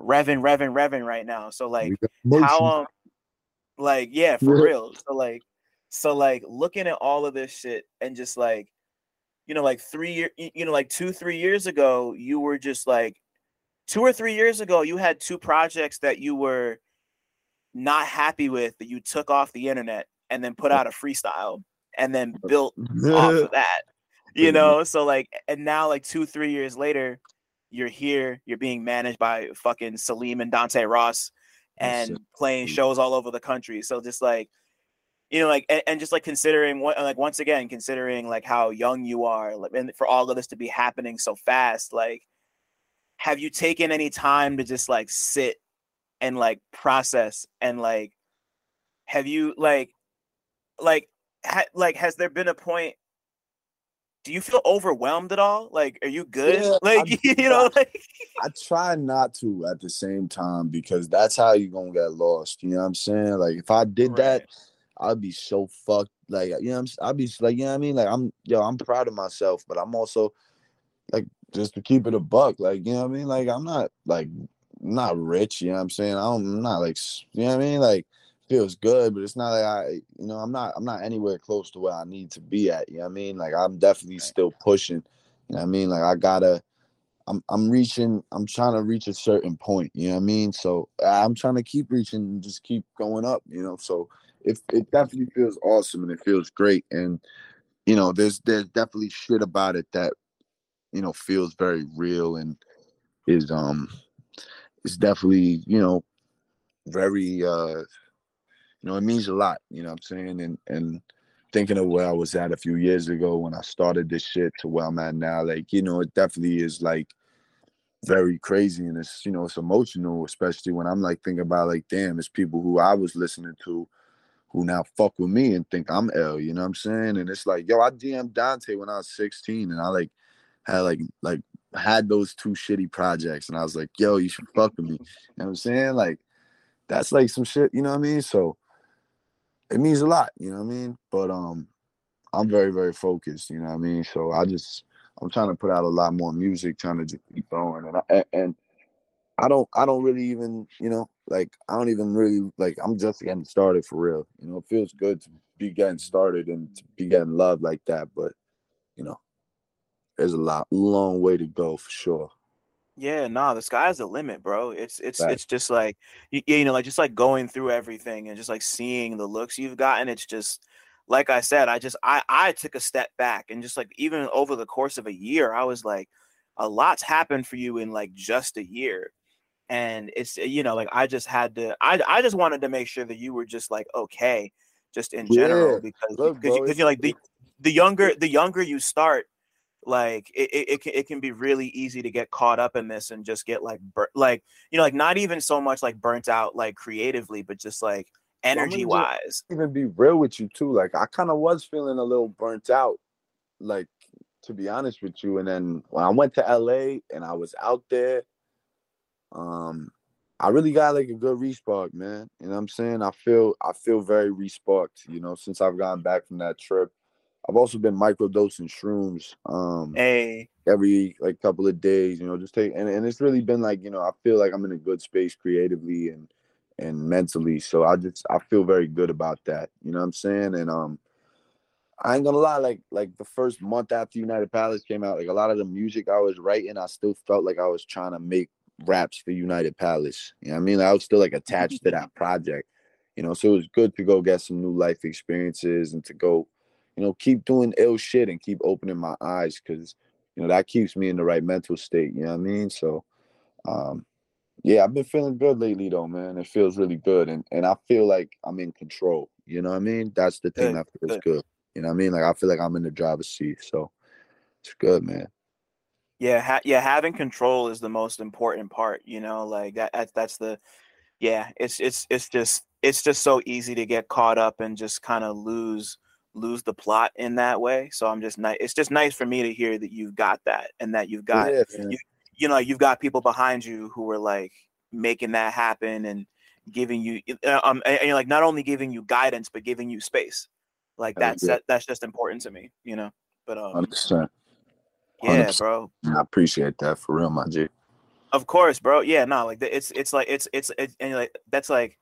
revving, revving, revving right now. So like We got motion. how um like yeah for Yeah. real so like so like looking at all of this shit and just like you know like three year you know like two three years ago you were just like two or three years ago you had two projects that you were not happy with that you took off the internet and then put out a freestyle and then built off of that you know? So like and now like two three years later you're here you're being managed by fucking salim and dante ross and playing shows all over the country. So just like you know like and, and just like considering what like once again considering like how young you are like and for all of this to be happening so fast like have you taken any time to just like sit and like process and like have you like like ha- like has there been a point do you feel overwhelmed at all like are you good Yeah, like I- you know like I try not to at the same time because that's how you gonna get lost. You know what I'm saying? Like if I did that, I'd be so fucked. Like you know, what I'm, i'd be like, you know what I mean? Like I'm, yo, I'm proud of myself, but I'm also like just to keep it a buck. Like you know what I mean? Like I'm not like not rich. You know what I'm saying? I don't, I'm not like you know what I mean? Like feels good, but it's not like I, you know, I'm not, I'm not anywhere close to where I need to be at. You know what I mean? Like I'm definitely still pushing. You know what I mean? Like I gotta. I'm I'm reaching I'm trying to reach a certain point, you know what I mean? So I'm trying to keep reaching and just keep going up, you know. So it it definitely feels awesome and it feels great. And you know, there's there's definitely shit about it that, you know, feels very real and is um is definitely, you know, very uh you know, it means a lot, you know what I'm saying? And and thinking of where I was at a few years ago when I started this shit to where I'm at now, like, you know, it definitely is like very crazy and it's you know it's emotional especially when i'm like thinking about like damn it's people who i was listening to who now fuck with me and think i'm L, you know what i'm saying and it's like yo i dm dante when i was 16 and i like had like like had those two shitty projects and i was like yo you should fuck with me. You know what i'm saying? Like that's like some shit you know what i mean? So it means a lot you know what i mean? But um i'm very very focused you know what i mean? So i just I'm trying to put out a lot more music, trying to just keep going, and I, and- I don't I don't really even you know like I don't even really like I'm just getting started for real. You know, it feels good to be getting started and to be getting love like that, but you know, there's a lot long way to go for sure. Yeah, nah, the sky's the limit, bro. It's it's Right. it's just like you, you know, like just like going through everything and just like seeing the looks you've gotten. It's just like I said, I just I I took a step back and just like even over the course of a year, I was like, a lot's happened for you in like just a year. And it's eh, you know, like I just had to I I just wanted to make sure that you were just like okay, just in general, Yeah, because look, because bro, you, it's- you're like the the younger the younger you start like it, it, it, can, it can be really easy to get caught up in this and just get like bur- like you know like not even so much like burnt out like creatively but just like energy wise. Even be real with you too. Like I kind of was feeling a little burnt out, like to be honest with you. And then when I went to LA and I was out there, um, I really got like a good respark, man. You know what I'm saying? I feel I feel very resparked, you know, since I've gotten back from that trip. I've also been microdosing shrooms um hey. every like couple of days, you know, just take and, and it's really been like, you know, I feel like I'm in a good space creatively and and mentally. So I just I feel very good about that. You know what I'm saying? And um I ain't gonna lie, like like the first month after United Palace came out, like a lot of the music I was writing, I still felt like I was trying to make raps for United Palace. You know what I mean? I was still like attached to that project. You know, so it was good to go get some new life experiences and to go, you know, keep doing ill shit and keep opening my eyes because you know that keeps me in the right mental state. You know what I mean? So um yeah, I've been feeling good lately though, man. It feels really good. And and I feel like I'm in control. You know what I mean? That's the thing good, that feels good. good. You know what I mean? Like I feel like I'm in the driver's seat. So it's good, man yeah ha- yeah having control is the most important part you know like that, that that's the yeah it's it's it's just it's just so easy to get caught up and just kind of lose lose the plot in that way so i'm just nice it's just nice for me to hear that you've got that and that you've got yeah, you, you know you've got people behind you who are like making that happen and giving you um and, and like not only giving you guidance but giving you space like that's that, that's just important to me you know but um 100. Yeah, bro. I appreciate that for real, my G. Of course, bro. Yeah, no, like it's it's like it's it's it, and like that's like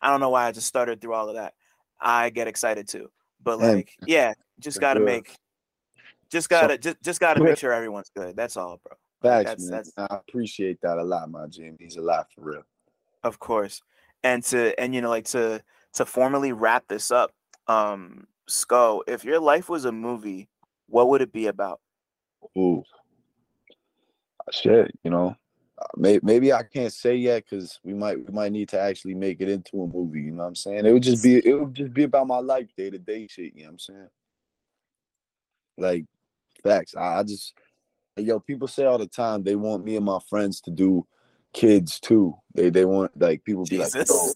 I don't know why I just started through all of that. I get excited too, but like yeah, just gotta good. make, just gotta so, just just gotta make sure everyone's good. That's all, bro. Thanks, that's, man. That's, I appreciate that a lot, my G. Means a lot for real. Of course, and to and you know like to to formally wrap this up, um, Sko, if your life was a movie, what would it be about? Ooh, shit. You know, maybe, maybe I can't say yet because we might we might need to actually make it into a movie. You know what I'm saying? It would just be it would just be about my life, day to day shit. You know what I'm saying? Like facts. I, I just yo, people say all the time they want me and my friends to do kids too. They they want like people be Jesus. like, oh,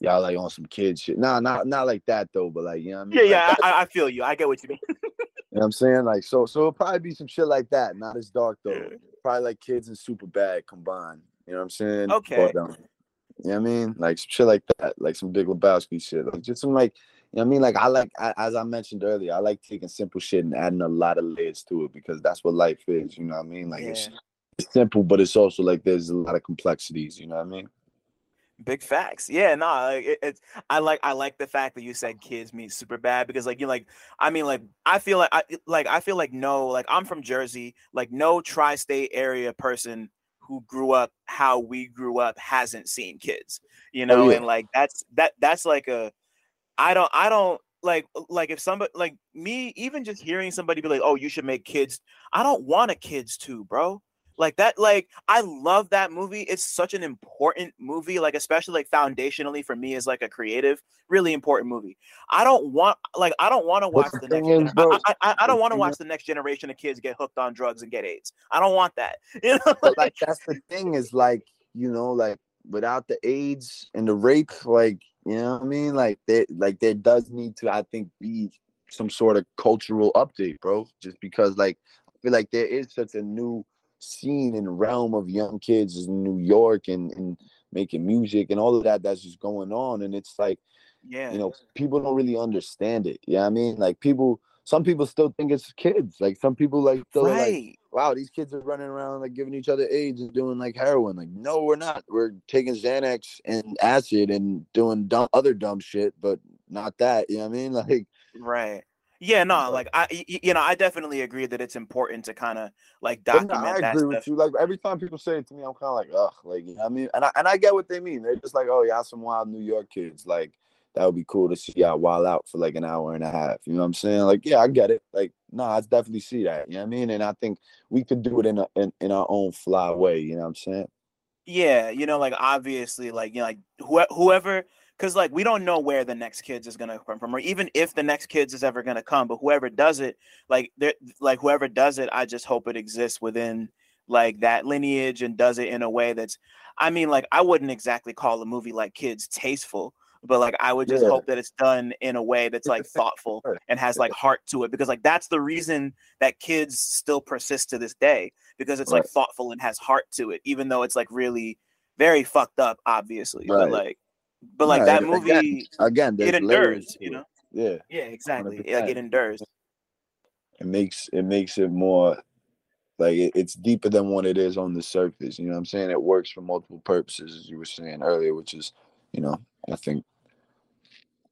y'all like on some kid shit. Nah, not not like that though, but like you know what I mean? Yeah, like, yeah, I, I, feel you. I get what you mean. You know what I'm saying? Like so so it'll probably be some shit like that. Not as dark though. Probably like kids and Superbad combined. You know what I'm saying? Okay. Um, you know what I mean? Like some shit like that, like some Big Lebowski shit. Like just some like you know what I mean? Like I like I, as I mentioned earlier, I like taking simple shit and adding a lot of layers to it because that's what life is, you know what I mean? Like yeah. it's, it's simple, but it's also like there's a lot of complexities, you know what I mean? Big facts. Yeah, no, like it, it's I like I like the fact that you said kids meet Superbad because like you like I mean like I feel like I like I feel like no like I'm from Jersey like no tri-state area person who grew up how we grew up hasn't seen kids you oh, know oh, yeah. and like that's that that's like a I don't I don't like uh, like if somebody like me even just hearing somebody be like oh you should make kids I don't want a kids too bro like that like i love that movie it's such an important movie like especially like foundationally for me as like a creative really important movie. I don't want like i don't want to watch the, the next is, I, I, I, I, don't want to watch the next generation of kids get hooked on drugs and get aids. I don't want that you know but like that's the thing is like you know like without the aids and the rape like you know what i mean? Like there like there does need to i think be some sort of cultural update bro just because like i feel like there is such a new scene and realm of young kids in New York and, and making music and all of that that's just going on. And it's like, yeah, you know, people don't really understand it. Yeah, you know I mean, like people, some people still think it's kids. Like some people like still right. like, wow, these kids are running around like giving each other AIDS and doing like heroin. Like, no, we're not. We're taking Xanax and acid and doing dumb, other dumb shit, but not that. You know what I mean? Like, right. Yeah, no, like I, you know, I definitely agree that it's important to kind of like document no, I that agree with you. Like every time people say it to me, I'm kind of like, ugh, like you know I mean, and I and I get what they mean. They're just like, oh, y'all some wild New York kids. Like that would be cool to see y'all wild out for like an hour and a half. You know what I'm saying? Like, yeah, I get it. Like, no, I definitely see that. You know what I mean? And I think we could do it in a in, in our own fly way. You know what I'm saying? Yeah, you know, like obviously, like you know, like wh- whoever because like we don't know where the next kids is gonna come from, or even if the next kids is ever gonna come. But whoever does it, like they like whoever does it, I just hope it exists within like that lineage and does it in a way that's, I mean, like I wouldn't exactly call a movie like Kids tasteful, but like I would just Yeah. hope that it's done in a way that's like thoughtful and has like heart to it because like that's the reason that kids still persist to this day because it's like thoughtful and has heart to it, even though it's like really very fucked up, obviously. But like, but like Right, that movie, Again, it there's endures, to you it. know. Yeah, Yeah, exactly. Like 100%. it endures. it makes it makes it more like it, it's deeper than what it is on the surface. You know what I'm saying? It works for multiple purposes, as you were saying earlier, which is, you know, I think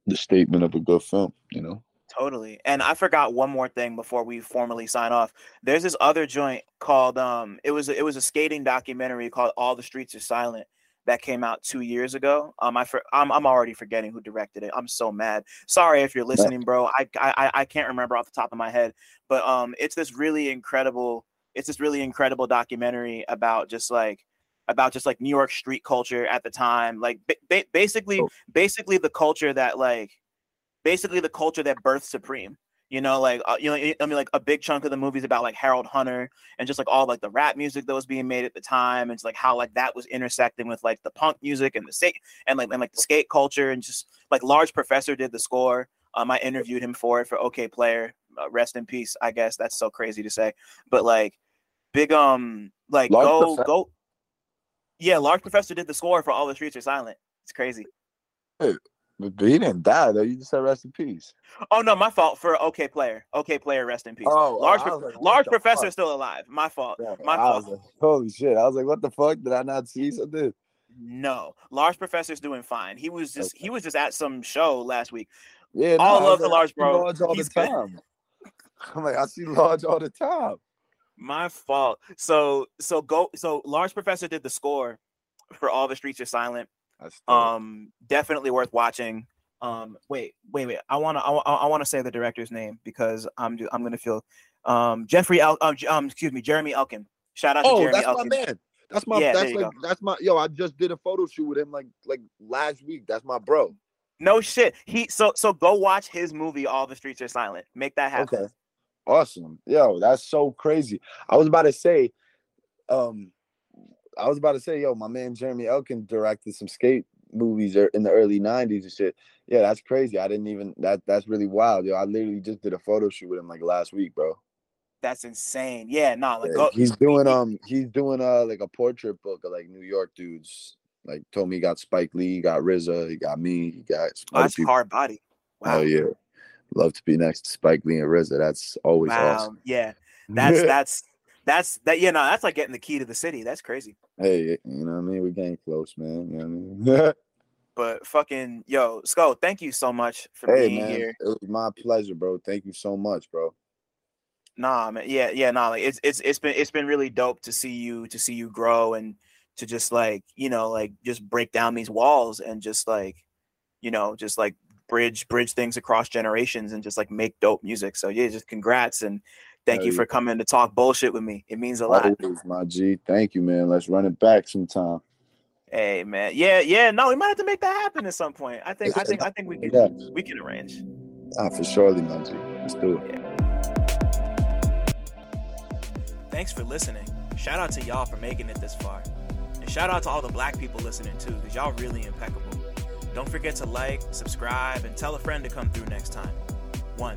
the statement of a good film. You know, Totally. And I forgot one more thing before we formally sign off. There's this other joint called um it was it was a skating documentary called All the Streets Are Silent that came out 2 years ago. Um I for, I'm I'm already forgetting who directed it. I'm so mad. Sorry if you're listening, bro. I I I- I can't remember off the top of my head, but um it's this really incredible it's this really incredible documentary about just like about just like New York street culture at the time. Like ba- ba- basically Oh. basically the culture that like basically the culture that birthed Supreme. You know, like uh, you know, I mean, like a big chunk of the movie's about like Harold Hunter and just like all like the rap music that was being made at the time, and it's like how like that was intersecting with like the punk music and the skate and like and like the skate culture, and just like Large Professor did the score. Um, I interviewed him for it for Okayplayer. Uh, rest in peace. I guess that's so crazy to say, but like big um like Large go Profe- go. Yeah, Large Professor did the score for All the Streets Are Silent. It's crazy. But he didn't die though. You just said rest in peace. Oh no, my fault for Okayplayer. OK Player, rest in peace. Oh, large, Pro- like, large professor fuck? still alive. My fault. Yeah, My I fault. like, holy shit! I was like, what the fuck? Did I not see something? No, large professor's doing fine. He was just Okay. he was just at some show last week. Yeah, All I love was like, I Large Bro. Large all He's the time. I'm like, I see large all the time. My fault. So so go so large professor did the score for all the streets are silent. Um, definitely worth watching. Um, wait, wait, wait. I wanna I, I want to say the director's name because I'm I'm gonna feel um Jeffrey El um, um excuse me Jeremy Elkin. Shout out to oh, Jeremy that's Elkin. my man. That's my. Yeah, that's like that's my. Yo, I just did a photo shoot with him like like last week. That's my bro. No shit. He so so go watch his movie. All the streets are silent. Make that happen. Okay. Awesome. Yo, that's so crazy. I was about to say, um, I was about to say, yo, my man Jeremy Elkin directed some skate movies er- in the early '90s and shit. Yeah, that's crazy. I didn't even that. That's really wild, yo. I literally just did a photo shoot with him like last week, bro. That's insane. Yeah, nah, like Yeah, he's doing um, he's doing uh like a portrait book of like New York dudes. Like told me he got Spike Lee, he got RZA, he got me, he got Oh, that's people. hard body. Wow. Oh yeah, love to be next to Spike Lee and RZA. That's always wow. awesome. Yeah. That's that's that's that. Yeah, no, that's like getting the key to the city. That's crazy. Hey, you know what I mean? We're getting close, man. You know what I mean? But fucking yo, Sko, thank you so much for hey, being man. here. It was my pleasure, bro. Thank you so much, bro. Nah, man. Yeah, yeah, nah. Like it's it's it's been it's been really dope to see you to see you grow and to just like you know like just break down these walls and just like you know just like bridge bridge things across generations and just like make dope music. So yeah, just congrats and thank Hell you yeah. for coming to talk bullshit with me. It means a lot. Always, my G. Thank you, man. Let's run it back sometime. Hey man, yeah, yeah. No, we might have to make that happen at some point. I think I think I think we can Yeah. we can arrange. Ah, for surely, my G. Let's do it. Thanks for listening. Shout out to y'all for making it this far. And shout out to all the black people listening too, because y'all really impeccable. Don't forget to like, subscribe, and tell a friend to come through next time. One.